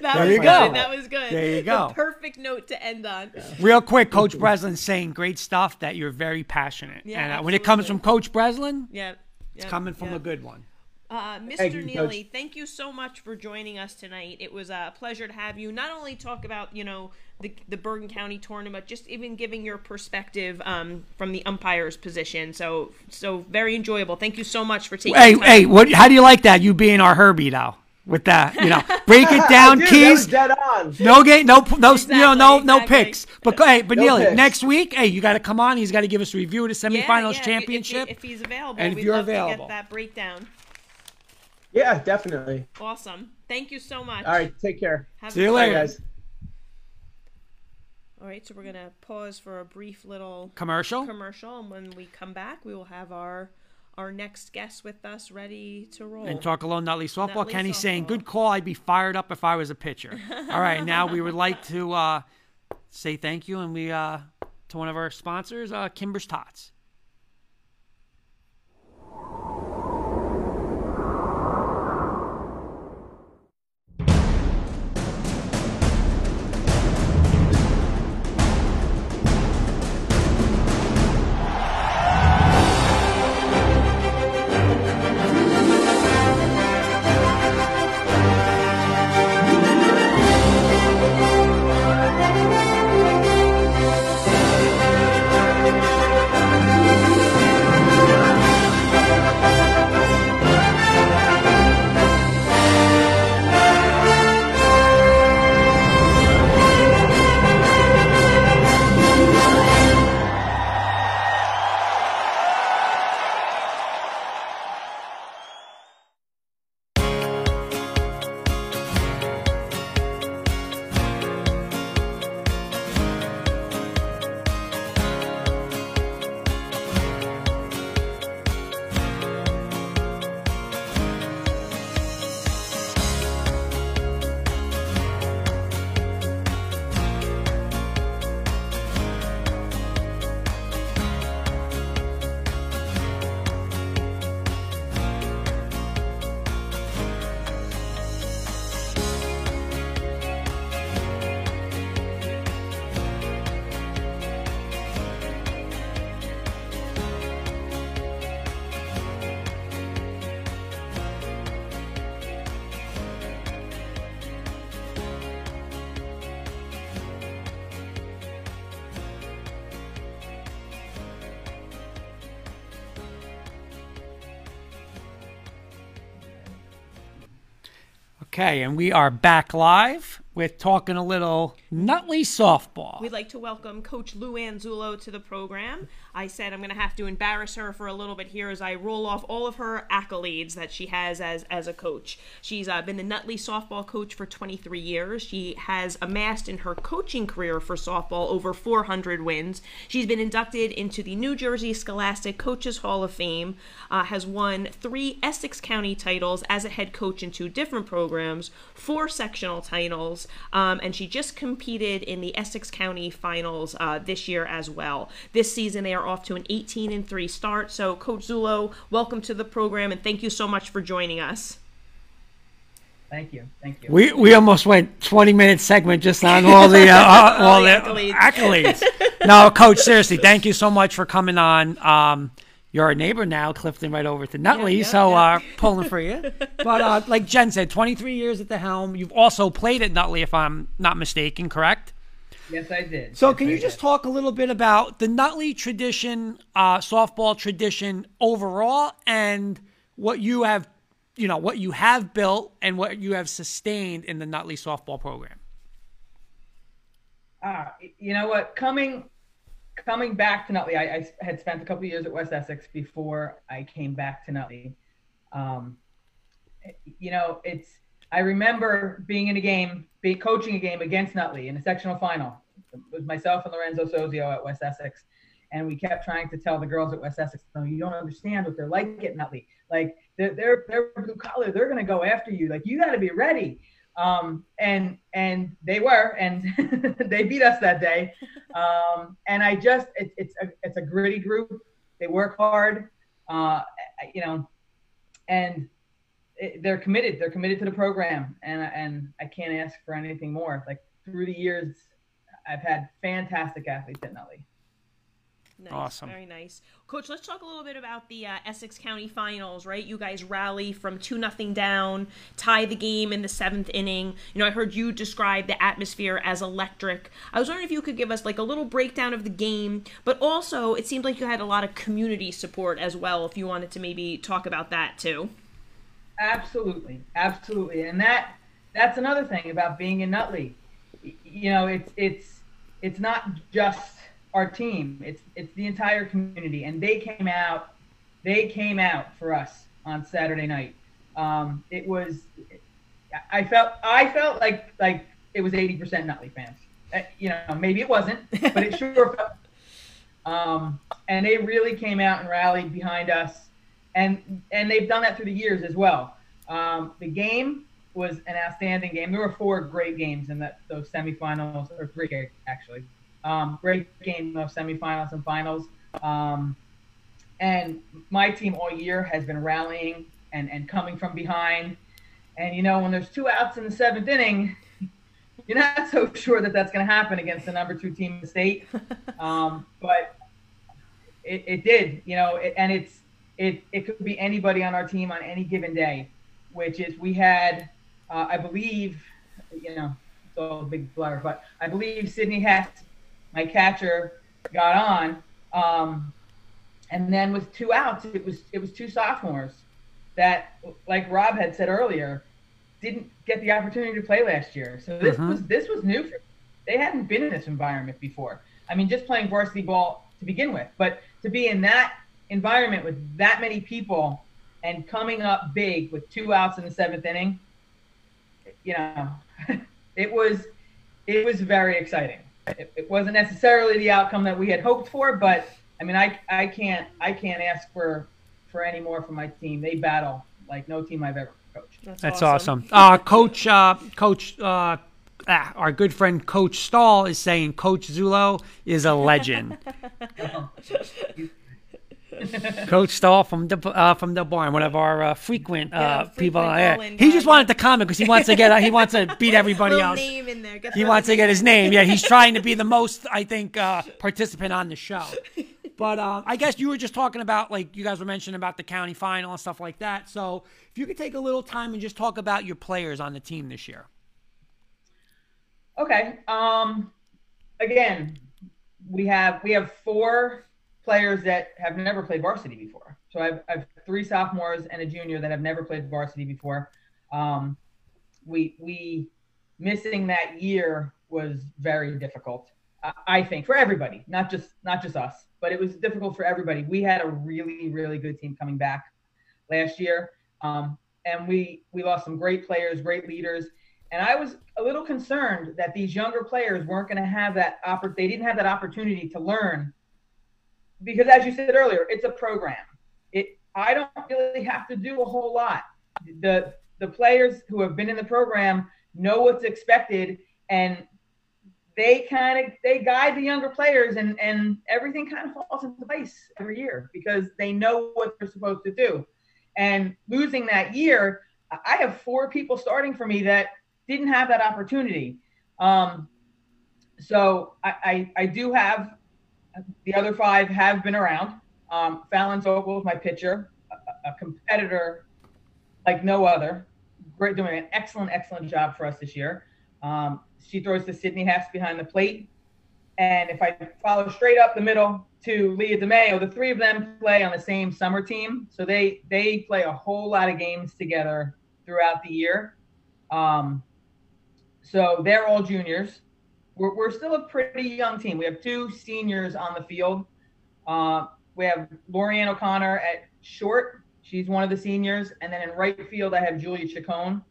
S2: that
S1: There
S2: was
S1: you
S2: good.
S1: go.
S2: That was good.
S1: There you
S2: The
S1: go.
S2: perfect note to end on.
S1: Real quick, Coach Breslin saying great stuff that you're very passionate.
S2: Yeah,
S1: and uh, when it comes from. Coach Breslin,
S2: Yeah.
S1: it's coming from a good one.
S2: Uh, Mr.
S4: Thank you,
S2: Neely,
S4: Coach.
S2: thank you so much for joining us tonight. It was a pleasure to have you. Not only talk about you know the the Bergen County tournament, just even giving your perspective um, from the umpire's position. So so very enjoyable. Thank you so much for taking.
S1: Hey,
S2: the time.
S1: hey, what? How do you like that? You being our Herbie though, with that, you know, break it down,
S4: Dude, that was
S1: keys.
S4: dead on.
S1: No game, no, no, you know, no,
S2: Exactly,
S1: no picks. But hey, but
S4: No
S1: Neely,
S4: picks.
S1: next week, hey, you got to come on. He's got to give us a review of the
S2: Yeah,
S1: semifinals
S2: yeah, if- if-
S1: championship.
S2: If, he's available,
S1: And if
S2: we'd
S1: you're
S2: love to
S1: available.
S2: get that breakdown.
S4: Yeah, definitely.
S2: Awesome. Thank you so much.
S4: All right, take care.
S2: Have
S1: See you
S2: a
S1: later.
S4: guys.
S2: All right, so we're gonna pause for a brief little
S1: Commercial.
S2: commercial, and when we come back, we will have our our next guest with us, ready to roll.
S1: And talk a little Nutley softball. Kenny's saying, "Good call. I'd be fired up if I was a pitcher." All right, now we would like to uh, say thank you, and we uh, to one of our sponsors, uh, Kimber's Tots. Okay, and we are back live with talking a little Nutley softball.
S2: We'd like to welcome Coach Lou Anzulo to the program. I said I'm going to have to embarrass her for a little bit here as I roll off all of her accolades that she has as, as a coach. She's uh, been the Nutley softball coach for 23 years. She has amassed in her coaching career for softball over 400 wins. She's been inducted into the New Jersey Scholastic Coaches Hall of Fame, uh, has won three Essex County titles as a head coach in two different programs, four sectional titles, um, and she just competed in the Essex County finals uh, this year as well. This season, they are off to an 18 and 3 start. So, Coach Zulo, welcome to the program, and thank you so much for joining us.
S5: Thank you. Thank you.
S1: We we almost went 20 minute segment just on all the uh, uh, all
S2: the
S1: the
S2: accolades.
S1: accolades. no, coach, seriously, thank you so much for coming on. Um, you're a neighbor now, Clifton, right over to Nutley,
S2: yeah,
S1: so
S2: yeah.
S1: uh, pulling for you. But uh, like Jen said, 23 years at the helm. You've also played at Nutley, if I'm not mistaken, correct?
S5: yes, I did.
S1: So,
S5: Yes,
S1: can
S5: I
S1: you just talk a little bit about the Nutley tradition, uh, softball tradition overall, and what you have, you know, what you have built and what you have sustained in the Nutley softball program?
S5: Ah, you know what? Coming, coming back to Nutley, I, I had spent a couple years at West Essex before I came back to Nutley. Um, you know, it's. I remember being in a game, be coaching a game against Nutley in a sectional final. It was myself and Lorenzo Sozio at West Essex, and we kept trying to tell the girls at West Essex, "No, you don't understand what they're like at Nutley. Like they're they're they're blue collar. They're gonna go after you. Like you got to be ready." Um, and and they were, and they beat us that day. Um, and I just it, it's a it's a gritty group. They work hard, uh, you know, and it, they're committed. They're committed to the program, and and I can't ask for anything more. Like through the years, I've had fantastic athletes at Nutley.
S2: Nice,
S1: Awesome.
S2: Very nice. Coach, let's talk a little bit about the uh, Essex County Finals, right? You guys rally from 2 nothing down, tie the game in the seventh inning. You know, I heard you describe the atmosphere as electric. I was wondering if you could give us like a little breakdown of the game, but also it seemed like you had a lot of community support as well, if you wanted to maybe talk about that too.
S5: Absolutely, absolutely, and that that's another thing about being in Nutley. You know, it's it's it's not just our team; it's it's the entire community, and they came out, they came out for us on Saturday night. Um, it was, I felt I felt like like it was eighty percent Nutley fans. Uh, you know, maybe it wasn't, but it sure felt. Um, and they really came out and rallied behind us and and they've done that through the years as well. Um, the game was an outstanding game. There were four great games in that those semifinals, or three actually. Um, great game of semifinals and finals. Um, and my team all year has been rallying and, and coming from behind. And you know, when there's two outs in the seventh inning, you're not so sure that that's going to happen against the number two team in the state. Um, but it, it did, you know, it, and it's it it could be anybody on our team on any given day, which is we had, uh, I believe, you know, it's all a big blur, but I believe Sydney Hess, my catcher, got on, um, and then with two outs, it was it was two sophomores that, like Rob had said earlier, didn't get the opportunity to play last year. So this
S1: Mhm.
S5: was this was new for them. They hadn't been in this environment before. I mean, just playing varsity ball to begin with, but to be in that environment with that many people and coming up big with two outs in the seventh inning, you know, it was it was very exciting. It, it wasn't necessarily the outcome that we had hoped for, but I mean, I I can't I can't ask for for any more from my team. They battle like no team I've ever coached.
S1: That's awesome. Uh, Coach, uh, Coach, uh, ah, our good friend Coach Stahl is saying Coach Zulo is a legend. Coach Stahl from the uh, from the barn, one of our uh, frequent uh,
S2: Yeah,
S1: people.
S2: frequent
S1: yeah. He
S2: guy,
S1: just wanted to comment because he wants to get he wants to beat everybody
S2: Little
S1: else.
S2: name in there. Get
S1: He
S2: the
S1: wants to get his name. Yeah, he's trying to be the most, I think, uh, participant on the show. But uh, I guess you were just talking about, like, you guys were mentioning about the county final and stuff like that. So if you could take a little time and just talk about your players on the team this year.
S5: Okay. Um, again, we have we have four players that have never played varsity before. So I've, I've three sophomores and a junior that have never played varsity before. Um, we we missing that year was very difficult. I- I think for everybody, not just not just us, but it was difficult for everybody. We had a really really good team coming back last year, um, and we we lost some great players, great leaders, and I was a little concerned that these younger players weren't going to have that oppor- They didn't have that opportunity to learn because, as you said earlier, it's a program. It I don't really have to do a whole lot. The the players who have been in the program know what's expected and they kind of they guide the younger players and and everything kind of falls into place every year because they know what they're supposed to do and losing that year i have four people starting for me that didn't have that opportunity um, so I, I i do have the other five have been around um, fallon is my pitcher a, a competitor like no other great doing an excellent excellent job for us this year um, she throws the Sydney Hess behind the plate. And if I follow straight up the middle to Leah DeMayo, the three of them play on the same summer team. So they they play a whole lot of games together throughout the year. Um, so they're all juniors. We're, we're still a pretty young team. We have two seniors on the field. Uh, we have Lorianne O'Connor at short. She's one of the seniors. And then in right field, I have Julia Chacon.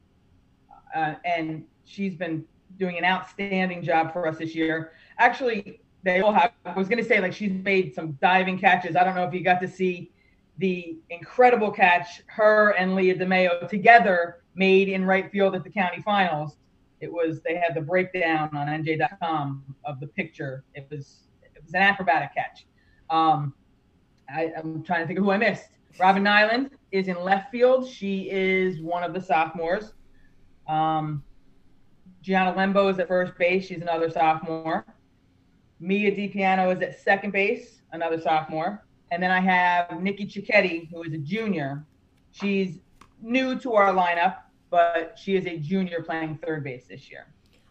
S5: Uh, and she's been doing an outstanding job for us this year. Actually, they all have. I was going to say like she's made some diving catches. I don't know if you got to see the incredible catch her and Leah DeMayo together made in right field at the county finals. It was they had the breakdown on NJ.com of the picture. It was it was an acrobatic catch. Um, I, I'm trying to think of who I missed. Robin Nyland is in left field. She is one of the sophomores. Um, Gianna Lembo is at first base. She's another sophomore. Mia DiPiano is at second base, another sophomore. And then I have Nikki Cicchetti, who is a junior. She's new to our lineup, but she is a junior playing third base this year.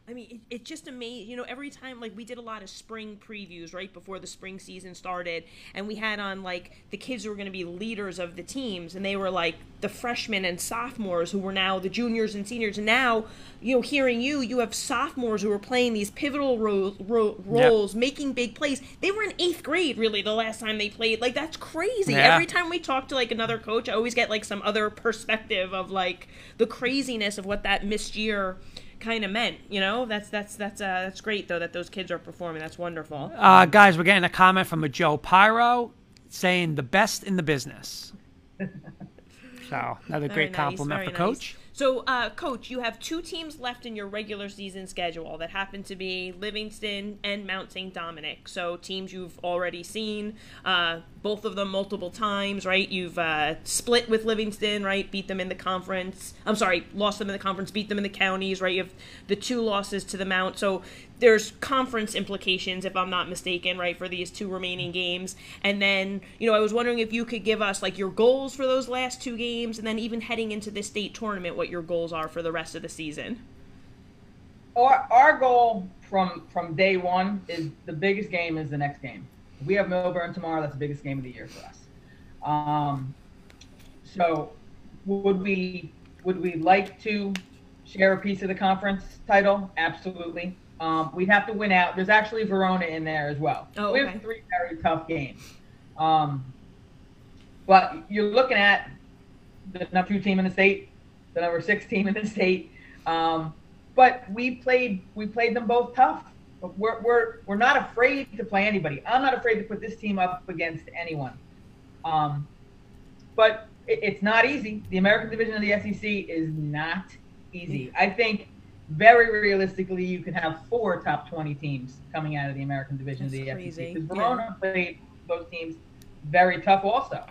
S2: I mean, it, it just amazed. You know, every time like we did a lot of spring previews right before the spring season started, and we had on like the kids who were going to be leaders of the teams, and they were like the freshmen and sophomores who were now the juniors and seniors. And now, you know, hearing you, you have sophomores who are playing these pivotal ro- ro- roles, making big plays. They were in eighth grade, really, the last time they played. Like that's crazy.
S1: Yeah.
S2: Every time we talk to like another coach, I always get like some other perspective of like the craziness of what that missed year kind of meant. You know, that's that's that's uh, that's great though that those kids are performing. That's wonderful.
S1: Uh, guys, we're getting a comment from a Joe Pyro saying the best in the business. So another
S2: Very
S1: great
S2: nice,
S1: compliment for
S2: nice.
S1: Coach.
S2: So, uh, Coach, you have two teams left in your regular season schedule that happen to be Livingston and Mount St. Dominic. So, teams you've already seen, uh, both of them multiple times, right? You've uh, split with Livingston, right? Beat them in the conference. I'm sorry, lost them in the conference, beat them in the counties, right? You have the two losses to the Mount. So, there's conference implications, if I'm not mistaken, right, for these two remaining games. And then, you know, I was wondering if you could give us like your goals for those last two games, and then even heading into the state tournament, what your goals are for the rest of the season.
S5: Our, our goal from from day one is the biggest game is the next game. We have Millburn tomorrow. That's the biggest game of the year for us. Um, so would we would we like to share a piece of the conference title? Absolutely. Um, we'd have to win out. There's actually Verona in there as well.
S2: Oh, okay.
S5: we have three very tough games. Um, but you're looking at the number two team in the state, the number six team in the state. Um, but we played we played them both tough. We're, we're we're not afraid to play anybody. I'm not afraid to put this team up against anyone. Um, but it, it's not easy. The American division of the SEC is not easy. I think very realistically, you can have four top 20 teams coming out of the American division
S2: That's
S5: of the
S2: crazy.
S5: SEC. Because
S2: Yeah.
S5: Verona played those teams very tough also.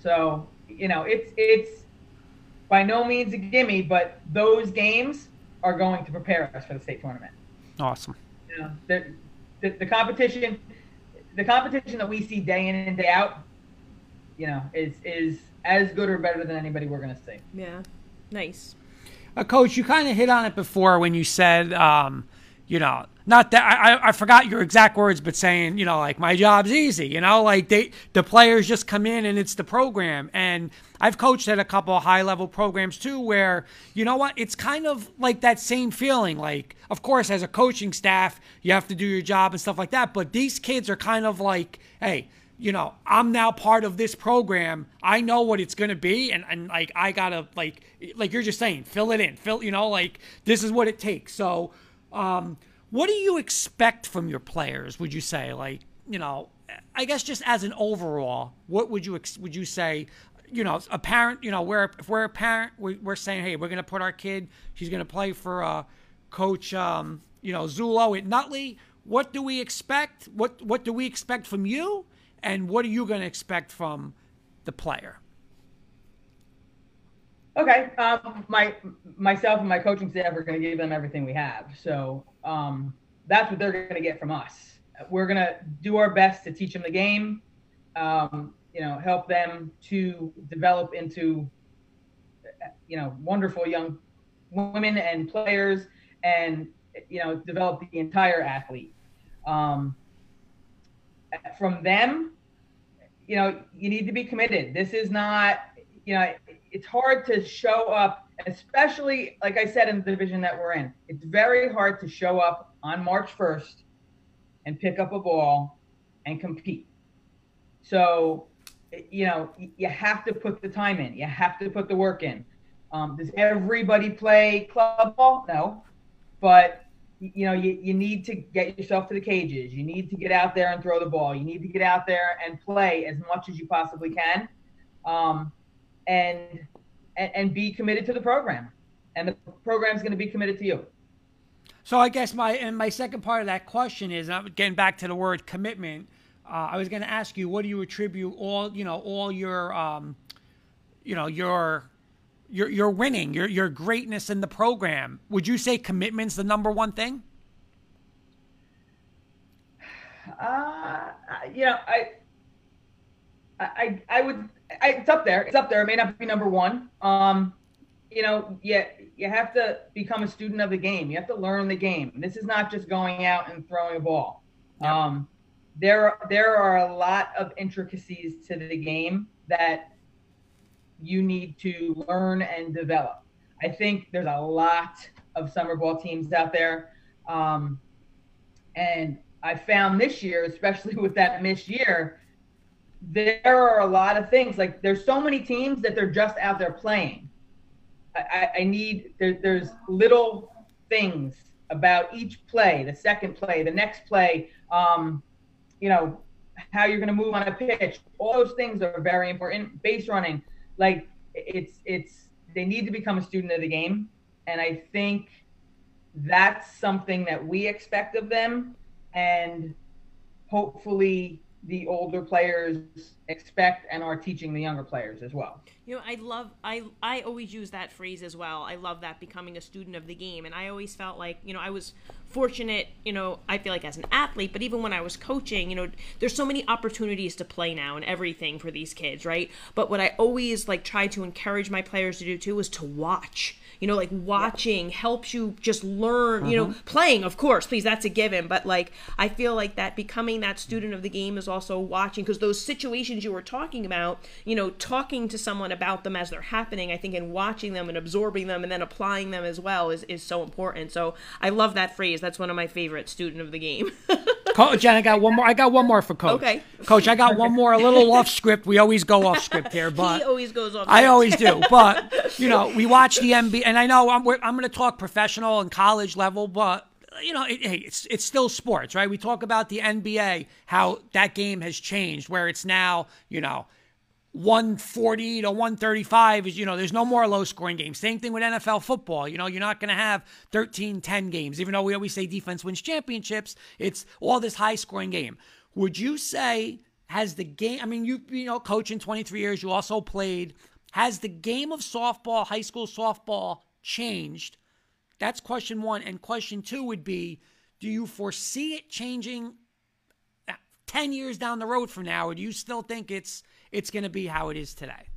S5: So you know, it's it's by no means a gimme, but those games are going to prepare us for the state tournament.
S1: Awesome.
S5: You know, the, the, the competition, the competition that we see day in and day out, you know, is is as good or better than anybody we're going to see.
S2: Yeah, nice.
S1: Uh, Coach, you kind of hit on it before when you said, um, you know, not that I, I, forgot your exact words, but saying, you know, like my job's easy. You know, like they the players just come in and it's the program. And I've coached at a couple high level programs too, where you know what, it's kind of like that same feeling. Like, of course, as a coaching staff, you have to do your job and stuff like that. But these kids are kind of like, hey you know, I'm now part of this program. I know what it's going to be. And, and like, I got to, like, like you're just saying, fill it in. Fill, you know, like, this is what it takes. So, um, what do you expect from your players? Would you say, like, you know, I guess just as an overall, what would you ex- would you say? You know, a parent. You know, we're if we're a parent, we, we're saying, hey, we're going to put our kid. She's going to play for uh, Coach, um, you know, Zulo at Nutley. What do we expect? What what do we expect from you? And what are you going to expect from the player?
S5: Okay. Um, my myself and my coaching staff are going to give them everything we have. So um, that's what they're going to get from us. We're going to do our best to teach them the game. Um, you know, help them to develop into, you know, wonderful young women and players, and you know, develop the entire athlete. Um, from them, you know, you need to be committed. This is not, you know, it's hard to show up, especially like I said in the division that we're in. It's very hard to show up on March 1st and pick up a ball and compete. So, you know, you have to put the time in. You have to put the work in. Um, does everybody play club ball? No, but you know, you, you need to get yourself to the cages. You need to get out there and throw the ball. You need to get out there and play as much as you possibly can, um, and, and and be committed to the program. And the program's going to be committed to you.
S1: So I guess my and my second part of that question is, I'm getting back to the word commitment. Uh, I was going to ask you, what do you attribute all you know all your um, you know your your your winning, your your greatness in the program. Would you say commitment's the number one thing?
S5: Uh, you know, I, I, I would. I, it's up there. It's up there. It may not be number one. Um, you know, yeah, you have to become a student of the game. You have to learn the game. This is not just going out and throwing a ball. Um, there, there are a lot of intricacies to the game that you need to learn and develop. I think there's a lot of summer ball teams out there. Um, and I found this year, especially with that missed year, there are a lot of things. Like there's so many teams that they're just out there playing. I, I need there, there's little things about each play, the second play, the next play, um, you know, how you're going to move on a pitch. All those things are very important. Base running, like it's it's they need to become a student of the game, and I think that's something that we expect of them, and hopefully the older players expect and are teaching the younger players as well.
S2: You know, I love I I always use that phrase as well. I love that becoming a student of the game and I always felt like, you know, I was fortunate, you know, I feel like as an athlete, but even when I was coaching, you know, there's so many opportunities to play now and everything for these kids, right? But what I always like try to encourage my players to do too was to watch you know like watching helps you just learn you know mm-hmm. playing of course please that's a given but like i feel like that becoming that student of the game is also watching because those situations you were talking about you know talking to someone about them as they're happening i think and watching them and absorbing them and then applying them as well is, is so important so i love that phrase that's one of my favorite student of the game
S1: coach and i got one more. I got one more for coach.
S2: Okay.
S1: Coach i got one more. A little off script. We always go off script here but
S2: he always goes off
S1: i always do. But you know we watch the nba and I know I'm I'm going to talk professional and college level, but you know, it, it's it's still sports, right? We talk about the NBA, how that game has changed, where it's now, you know, 140 to 135 is, you know, there's no more low scoring games. Same thing with NFL football. You know, you're not going to have 13 10 games, even though we always say defense wins championships. It's all this high scoring game. Would you say has the game? I mean, you you know, coach in 23 years, you also played. Has the game of softball, high school softball, changed? That's question one. And question two would be do you foresee it changing uh, 10 years down the road from now, or do you still think it's it's going to be how it is today?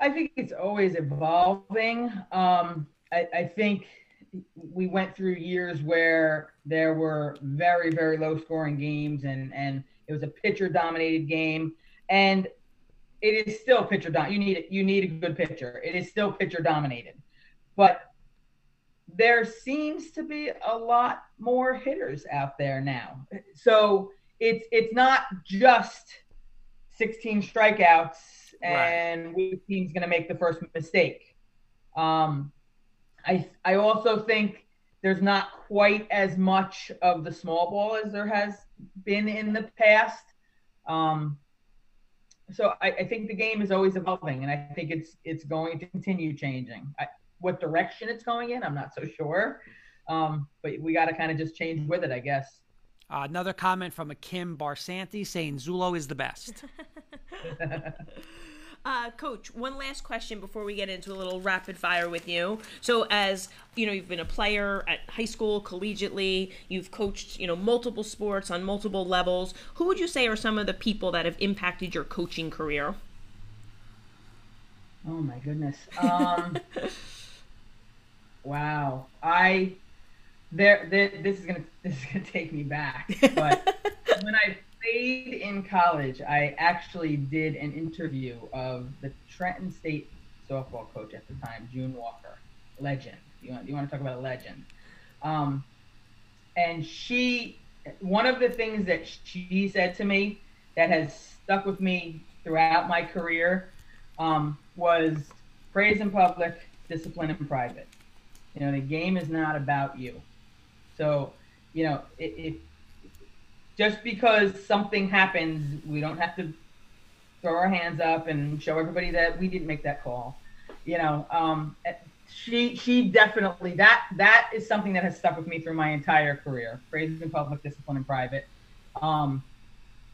S5: I think it's always evolving. Um, I, I think we went through years where there were very, very low scoring games and, and it was a pitcher dominated game. And it is still pitcher dom. You need you need a good pitcher. It is still pitcher dominated, but there seems to be a lot more hitters out there now. So it's it's not just 16 strikeouts and right. which team's going to make the first mistake. Um, I I also think there's not quite as much of the small ball as there has been in the past. Um, so I, I, think the game is always evolving, and I think it's it's going to continue changing. I, what direction it's going in, I'm not so sure, um, but we got to kind of just change with it, I guess.
S1: Uh, another comment from a Kim Barsanti saying Zulo is the best.
S2: Uh, Coach, one last question before we get into a little rapid fire with you. So, as you know, you've been a player at high school, collegiately. You've coached, you know, multiple sports on multiple levels. Who would you say are some of the people that have impacted your coaching career?
S5: Oh my goodness. Um, wow. I there, there. This is gonna this is gonna take me back, but when I played in college, I actually did an interview of the Trenton State softball coach at the time, June Walker, legend. You want, you want to talk about a legend? Um, and she, one of the things that she said to me that has stuck with me throughout my career um, was praise in public, discipline in private. You know, the game is not about you. So, you know, if just because something happens, we don't have to throw our hands up and show everybody that we didn't make that call. You know, um, she she definitely that that is something that has stuck with me through my entire career. Praise in public, discipline in private, um,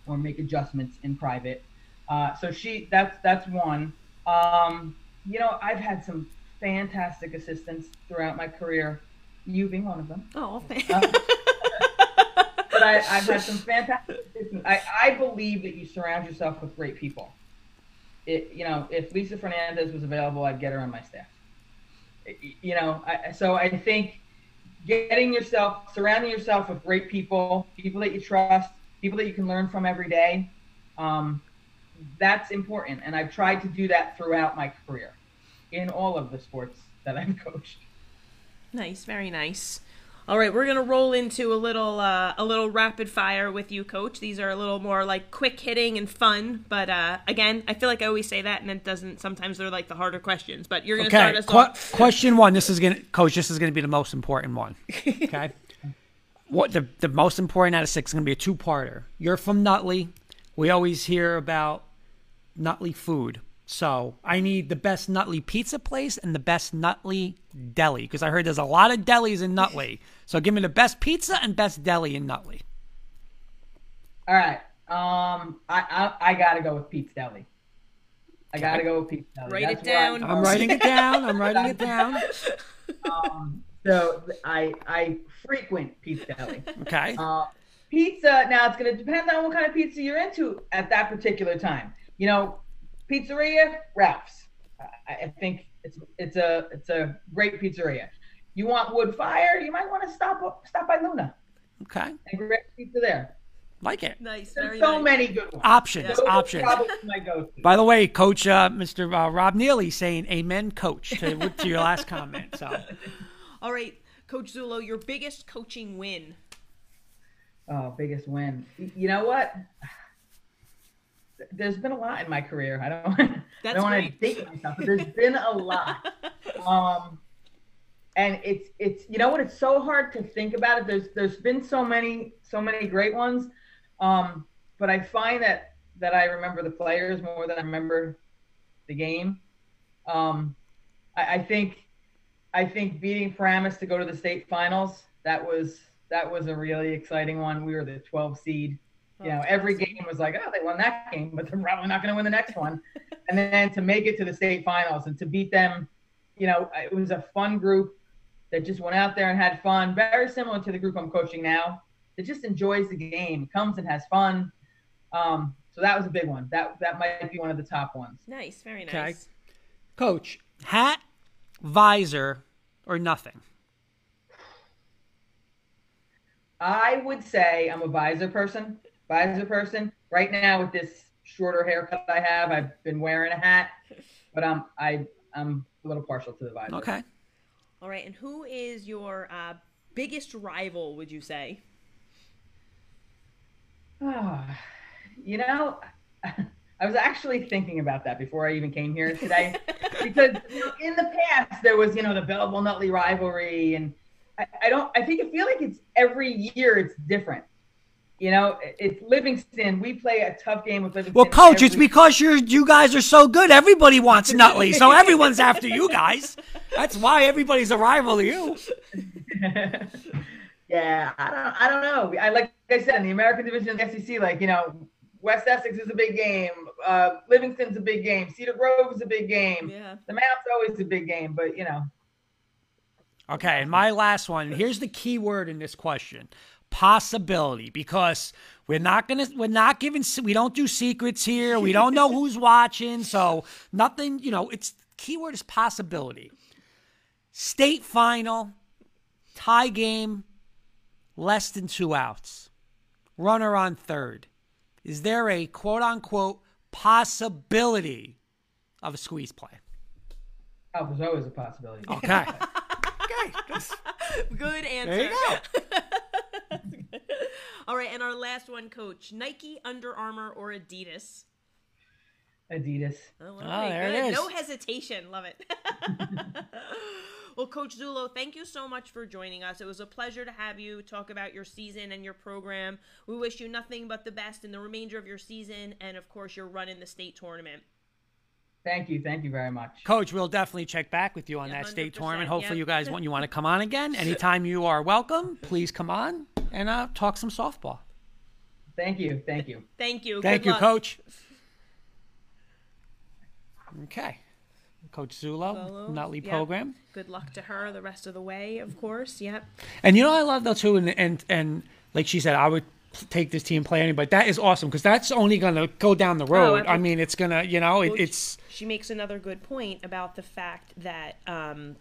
S5: or make adjustments in private. Uh, so she that's that's one. Um, you know, I've had some fantastic assistants throughout my career. You being one of them.
S2: Oh, thank
S5: Um, but I, I've had some fantastic. I, I believe that you surround yourself with great people. It, you know, if Lisa Fernandez was available, I'd get her on my staff. It- you know, I, so I think getting yourself, surrounding yourself with great people, people that you trust, people that you can learn from every day, um, that's important. And I've tried to do that throughout my career in all of the sports that I've coached.
S2: Nice, very nice. All right, we're gonna roll into a little uh, a little rapid fire with you, Coach. These are a little more like quick hitting and fun, but uh, again, I feel like I always say that, and it doesn't. Sometimes they're like the harder questions. But you're gonna start
S1: Okay.
S2: us
S1: Qu-
S2: off.
S1: question one. This is gonna, coach. This is gonna be the most important one. Okay. what the the most important out of six is gonna be a two parter. You're from Nutley. We always hear about Nutley food. So I need the best Nutley pizza place and the best Nutley deli because I heard there's a lot of delis in Nutley. So give me the best pizza and best deli in Nutley.
S5: All right. Um, I, I I gotta go with Pete's Deli. I gotta go with Pete's Deli.
S2: Write
S5: That's
S2: it
S5: where
S2: down.
S1: I'm writing it down. I'm writing it down.
S5: Um, so I I frequent Pete's Deli.
S1: Okay.
S5: Uh, pizza. Now it's gonna depend on what kind of pizza you're into at that particular time. You know, pizzeria, Ralph's. I, I think it's it's a it's a great pizzeria. You want wood fire? You might want to stop stop by Luna
S1: Okay.
S5: and grab pizza there.
S1: Like it.
S2: Nice,
S5: There's
S2: very
S5: so
S2: nice.
S5: many good ones.
S1: Options.
S5: Those
S1: Options.
S5: my.
S1: By the way, Coach, uh, Mr. Uh, Rob Neely saying "Amen, Coach" to, to your last comment. So,
S2: All right, Coach Zulo, your biggest coaching win.
S5: Oh, biggest win. You know what? There's been a lot in my career. I don't. I don't want to date myself, but there's been a lot. Um, and it's it's you know what? It's so hard to think about it. There's there's been so many so many great ones, um, but I find that that I remember the players more than I remember the game. Um, I, I think I think beating Paramus to go to the state finals that was that was a really exciting one. We were the 12 seed. You know, every game was like, oh, they won that game, but they're probably not going to win the next one. and then to make it to the state finals and to beat them, you know, it was a fun group that just went out there and had fun. Very similar to the group I'm coaching now. That just enjoys the game, comes and has fun. Um, so that was a big one. That that might be one of the top ones.
S2: Nice, very
S1: Okay.
S2: nice.
S1: Coach, hat, visor, or nothing.
S5: I would say I'm a visor person. Visor person. Right now with this shorter haircut I have, I've been wearing a hat, but I'm I I'm a little partial to the visor.
S1: Okay.
S2: All right, and who is your uh, biggest rival? Would you say?
S5: Ah, you know, I was actually thinking about that before I even came here today, because you know, in the past there was, you know, the Belleville Nutley rivalry, and I, I don't, I think I feel like it's every year it's different. You know, it's Livingston. We play a tough game with Livingston.
S1: Well, Coach, it's because you're you guys are so good. Everybody wants Nutley, so everyone's after you guys. That's why everybody's a rival to you.
S5: yeah, I don't, I don't know. I like I said in the American Division of the SEC, like you know, West Essex is a big game. Uh, Livingston's a big game. Cedar Grove is a big game.
S2: Yeah.
S5: The Mount's always a big game, but you know,
S1: Okay, and my last one. Here's the key word in this question: possibility. Because we're not gonna, we're not giving, we don't do secrets here. We don't know who's watching, so nothing. You know, it's keyword is possibility. State final, tie game, less than two outs, runner on third. Is there a quote unquote possibility of a squeeze play?
S5: oh, there's always a possibility.
S1: Okay. okay.
S2: Good answer.
S1: There you go.
S2: All right, and our last one, Coach: Nike, Under Armour, or Adidas?
S5: Adidas.
S2: Oh, all
S1: Oh,
S2: ah,
S1: there it
S2: good.
S1: is.
S2: No hesitation. Love it. well, Coach Zulo, thank you so much for joining us. It was a pleasure to have you talk about your season and your program. We wish you nothing but the best in the remainder of your season and, of course, your run in the state tournament.
S5: Thank you, thank you very much.
S1: Coach, we'll definitely check back with you on
S2: Yeah,
S1: that state tournament. Hopefully,
S2: yeah.
S1: you guys want you want to come on again. Anytime you are welcome, please come on and uh, talk some softball.
S5: Thank you, thank you.
S2: Thank you.
S1: Thank
S2: Good
S1: you,
S2: luck.
S1: Coach. Okay. Coach Zulo,
S2: Zulo,
S1: Nutley
S2: yeah.
S1: program.
S2: Good luck to her the rest of the way, of course. Yep.
S1: And you know I love though too, and and and like she said, I would take this team play anybody. That is awesome because that's only going to go down the road. I
S2: absolutely.
S1: mean, it's gonna, you know, it, it's
S2: she makes another good point about the fact that um,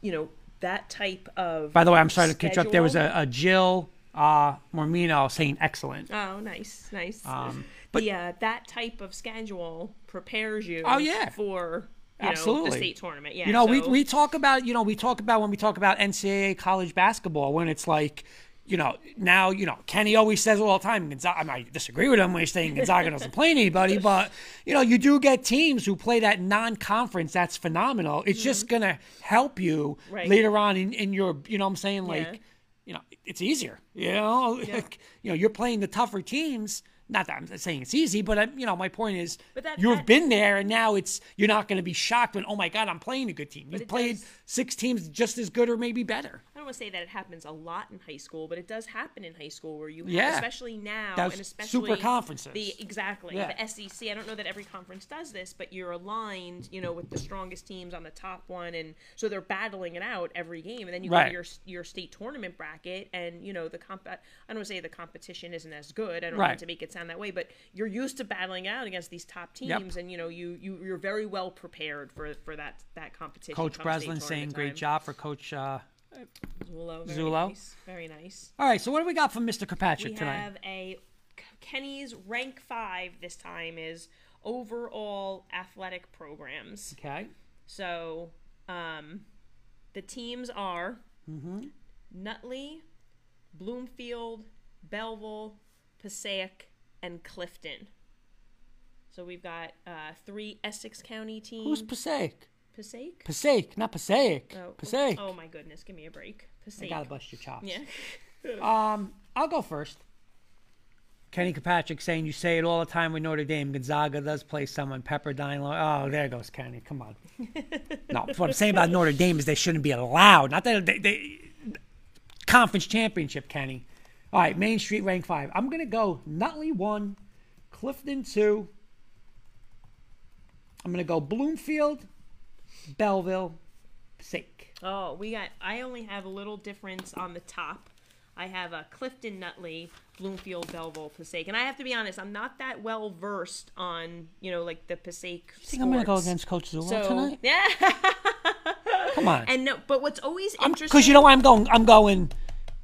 S2: you know that type of
S1: By the way, I'm sorry to catch up. There was a, a Jill uh, Mormino saying excellent.
S2: oh nice nice
S1: Um, but-
S2: yeah that type of schedule prepares you
S1: Oh, yeah.
S2: for you know,
S1: Absolutely.
S2: the state tournament yeah
S1: you know, we, we talk about, you know, we talk about when we talk about NCAA college basketball when it's like, you know, now, you know, Kenny always says it all the time. Gonzaga, I, mean, I disagree with him when he's saying Gonzaga doesn't play anybody, but, you know, you do get teams who play that non conference. That's phenomenal. It's just going to help you
S2: Mm-hmm. Right.
S1: later on in, in your, you know what I'm saying? Like,
S2: Yeah.
S1: you know, it's easier. You know, Like, you know, you're playing the tougher teams. Not that I'm saying it's easy, but I, you know, my point is,
S2: that-
S1: you've
S2: that-
S1: been there, and now it's you're not going to be shocked when, oh my God, I'm playing a good team. You've played
S2: does-
S1: six teams just as good or maybe better.
S2: I don't want to say that it happens a lot in high school, but it does happen in high school where you, have,
S1: Yeah.
S2: especially now,
S1: Those
S2: and especially
S1: super conferences.
S2: The exactly
S1: Yeah.
S2: the SEC. I don't know that every conference does this, but you're aligned, you know, with the strongest teams on the top one, and so they're battling it out every game, and then you go to your your state tournament bracket, and you know the comp. I don't want to say the competition isn't as good. I don't
S1: Right.
S2: want to make it sound that way, but you're used to battling out against these top
S1: Yep.
S2: teams, and you know you you you're very well prepared for for that that competition.
S1: Coach Breslin saying great job for Coach. Uh...
S2: Zulo, very
S1: Zulo.
S2: nice, very nice.
S1: All right, so what do we got from Mr. Kirkpatrick
S2: We
S1: tonight?
S2: We have a Kenny's rank five this time is overall athletic programs.
S1: Okay.
S2: So, um, the teams are Nutley, Bloomfield, Belleville, Passaic, and Clifton. So we've got uh, three Essex County teams.
S1: Who's Passaic?
S2: Passaic?
S1: Passaic, not Passaic.
S2: Oh,
S1: Passaic.
S2: Oh my goodness, give me a break.
S1: I
S2: Passaic.
S1: gotta bust your chops.
S2: Yeah.
S1: Um, I'll go first. Kenny Kirkpatrick saying you say it all the time with Notre Dame. Gonzaga does play someone. Pepperdine. Oh, there goes Kenny. Come on. no, what I'm saying about Notre Dame is they shouldn't be allowed. Not that they, they conference championship, Kenny. All right, Main Street rank five. I'm gonna go Nutley one, Clifton two. I'm gonna go Bloomfield, Belleville, Passaic.
S2: Oh, we got. I only have a little difference on the top. I have a Clifton, Nutley, Bloomfield, Belleville, Passaic, and I have to be honest. I'm not that well versed on you know like the Passaic.
S1: I think I'm gonna go against Coach Zulo
S2: So
S1: tonight.
S2: yeah,
S1: Come on.
S2: and no, but what's always interesting
S1: because you know why I'm going. I'm going.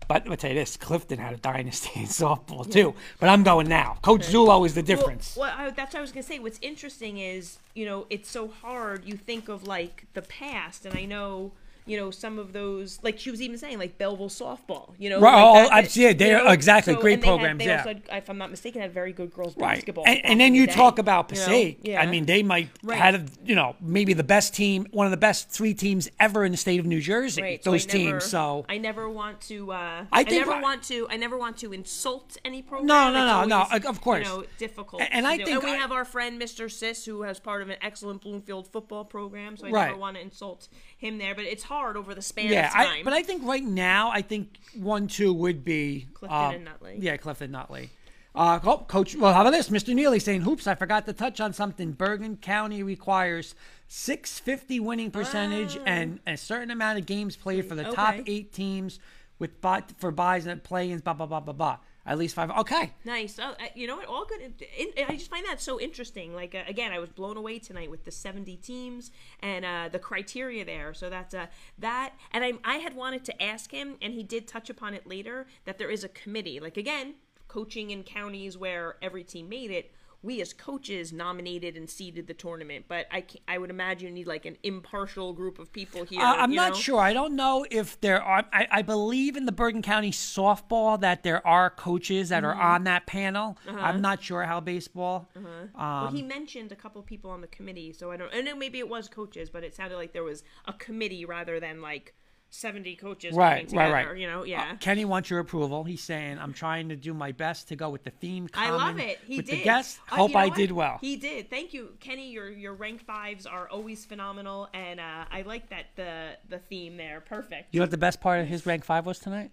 S1: But I'll tell you this: Clifton had a dynasty in softball too. But I'm going now. Coach Zulo is the difference.
S2: Well, well I, that's what I was gonna say. What's interesting is, you know, it's so hard. You think of like the past, and I know, you know, some of those. Like she was even saying, like Belleville softball. You know,
S1: Right,
S2: like
S1: oh,
S2: that-
S1: I've
S2: that- you
S1: They're-
S2: know,
S1: exactly, great
S2: they had-
S1: programs,
S2: they
S1: yeah.
S2: also had, if I'm not mistaken, had very good girls
S1: right,
S2: basketball.
S1: and, and then you
S2: the
S1: talk about
S2: you know?
S1: Passaic.
S2: Yeah.
S1: I mean, they might
S2: Right.
S1: had you know maybe the best team, one of the best three teams ever in the state of New Jersey.
S2: Right,
S1: those
S2: so I never,
S1: teams. So
S2: I never want to. Uh,
S1: I
S2: I, never
S1: I-
S2: want to. I never want to insult any program.
S1: No, no, no, no, of course.
S2: You know, difficult.
S1: And- and I
S2: do.
S1: think
S2: and we
S1: I-
S2: have our friend Mr. Sis, who has part of an excellent Bloomfield football program. So I
S1: Right.
S2: never want to insult him there. But it's hard over the span
S1: yeah,
S2: of time.
S1: I, but I think right now, I think one two would be
S2: Clifton
S1: uh,
S2: and Nutley.
S1: Yeah, Clifton Nutley. Uh, oh, Coach, well, how about this? Mr. Neely saying, "Hoops, I forgot to touch on something. Bergen County requires 650 winning percentage and a certain amount of games played for the top
S2: Ah.
S1: Eight teams with bot for buys and play-ins. Blah blah blah blah blah. At least five. Okay,
S2: Nice. Oh, uh, you know what? All good. In, I just find that so interesting. Like uh, again, I was blown away tonight with the 70 teams and uh, the criteria there. So that's uh, that. And I, I had wanted to ask him, and he did touch upon it later that there is a committee. Like again, coaching in counties where every team made it. We as coaches nominated and seeded the tournament, but I I would imagine you need like an impartial group of people here.
S1: uh, I'm not
S2: know?
S1: sure. I don't know if there are. I, I believe in the Bergen County softball that there are coaches that are
S2: Mm-hmm.
S1: on that panel.
S2: Uh-huh.
S1: I'm not sure how baseball.
S2: Well, he mentioned a couple people on the committee, so I don't. I know maybe it was coaches, but it sounded like there was a committee rather than like seventy coaches
S1: Right,
S2: coming
S1: right, right.
S2: You know, yeah.
S1: Uh, Kenny wants your approval. He's saying, "I'm trying to do my best to go with the theme."
S2: I love it. He
S1: with
S2: did.
S1: the guests.
S2: Uh,
S1: Hope
S2: you know
S1: I
S2: what?
S1: did well.
S2: He did. Thank you, Kenny. Your your rank fives are always phenomenal, and uh, I like that the the theme there. Perfect.
S1: you know what the best part of his rank five was tonight?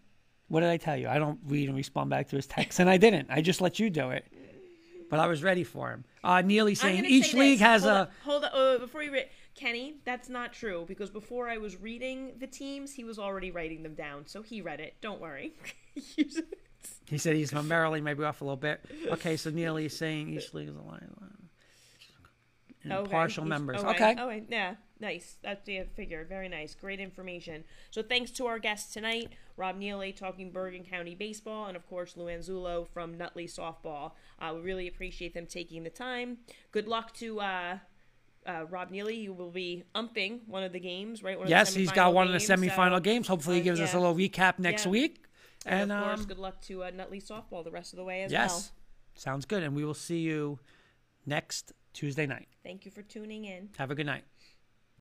S1: What did I tell you? I don't read and respond back to his texts, and I didn't. I just let you do it. but I was ready for him. Uh, Neely saying each
S2: say
S1: league
S2: this.
S1: has
S2: hold
S1: a.
S2: Up, hold on, uh, before you read, Kenny, that's not true because before I was reading the teams, he was already writing them down, so he read it. Don't worry.
S1: He said he's momentarily maybe off a little bit. Okay, so Neely is saying each league is a line.
S2: Okay.
S1: partial members.
S2: Okay.
S1: Okay.
S2: Okay. Yeah. Nice. That's the figure. Very nice. Great information. So thanks to our guests tonight, Rob Neely talking Bergen County baseball, and of course Luann Zulo from Nutley softball. Uh, we really appreciate them taking the time. Good luck to. Uh, uh, Rob Neely, you will be umping one of the games, right? One of the
S1: Yes, he's got
S2: semifinal
S1: one of the
S2: games, so-
S1: semifinal games. Hopefully, he
S2: uh,
S1: gives us a little recap next
S2: Yeah.
S1: week.
S2: And,
S1: And,
S2: of course,
S1: um,
S2: good luck to uh, Nutley softball the rest of the way as
S1: yes,
S2: well.
S1: sounds good. And we will see you next Tuesday night.
S2: Thank you for tuning in.
S1: Have a good night.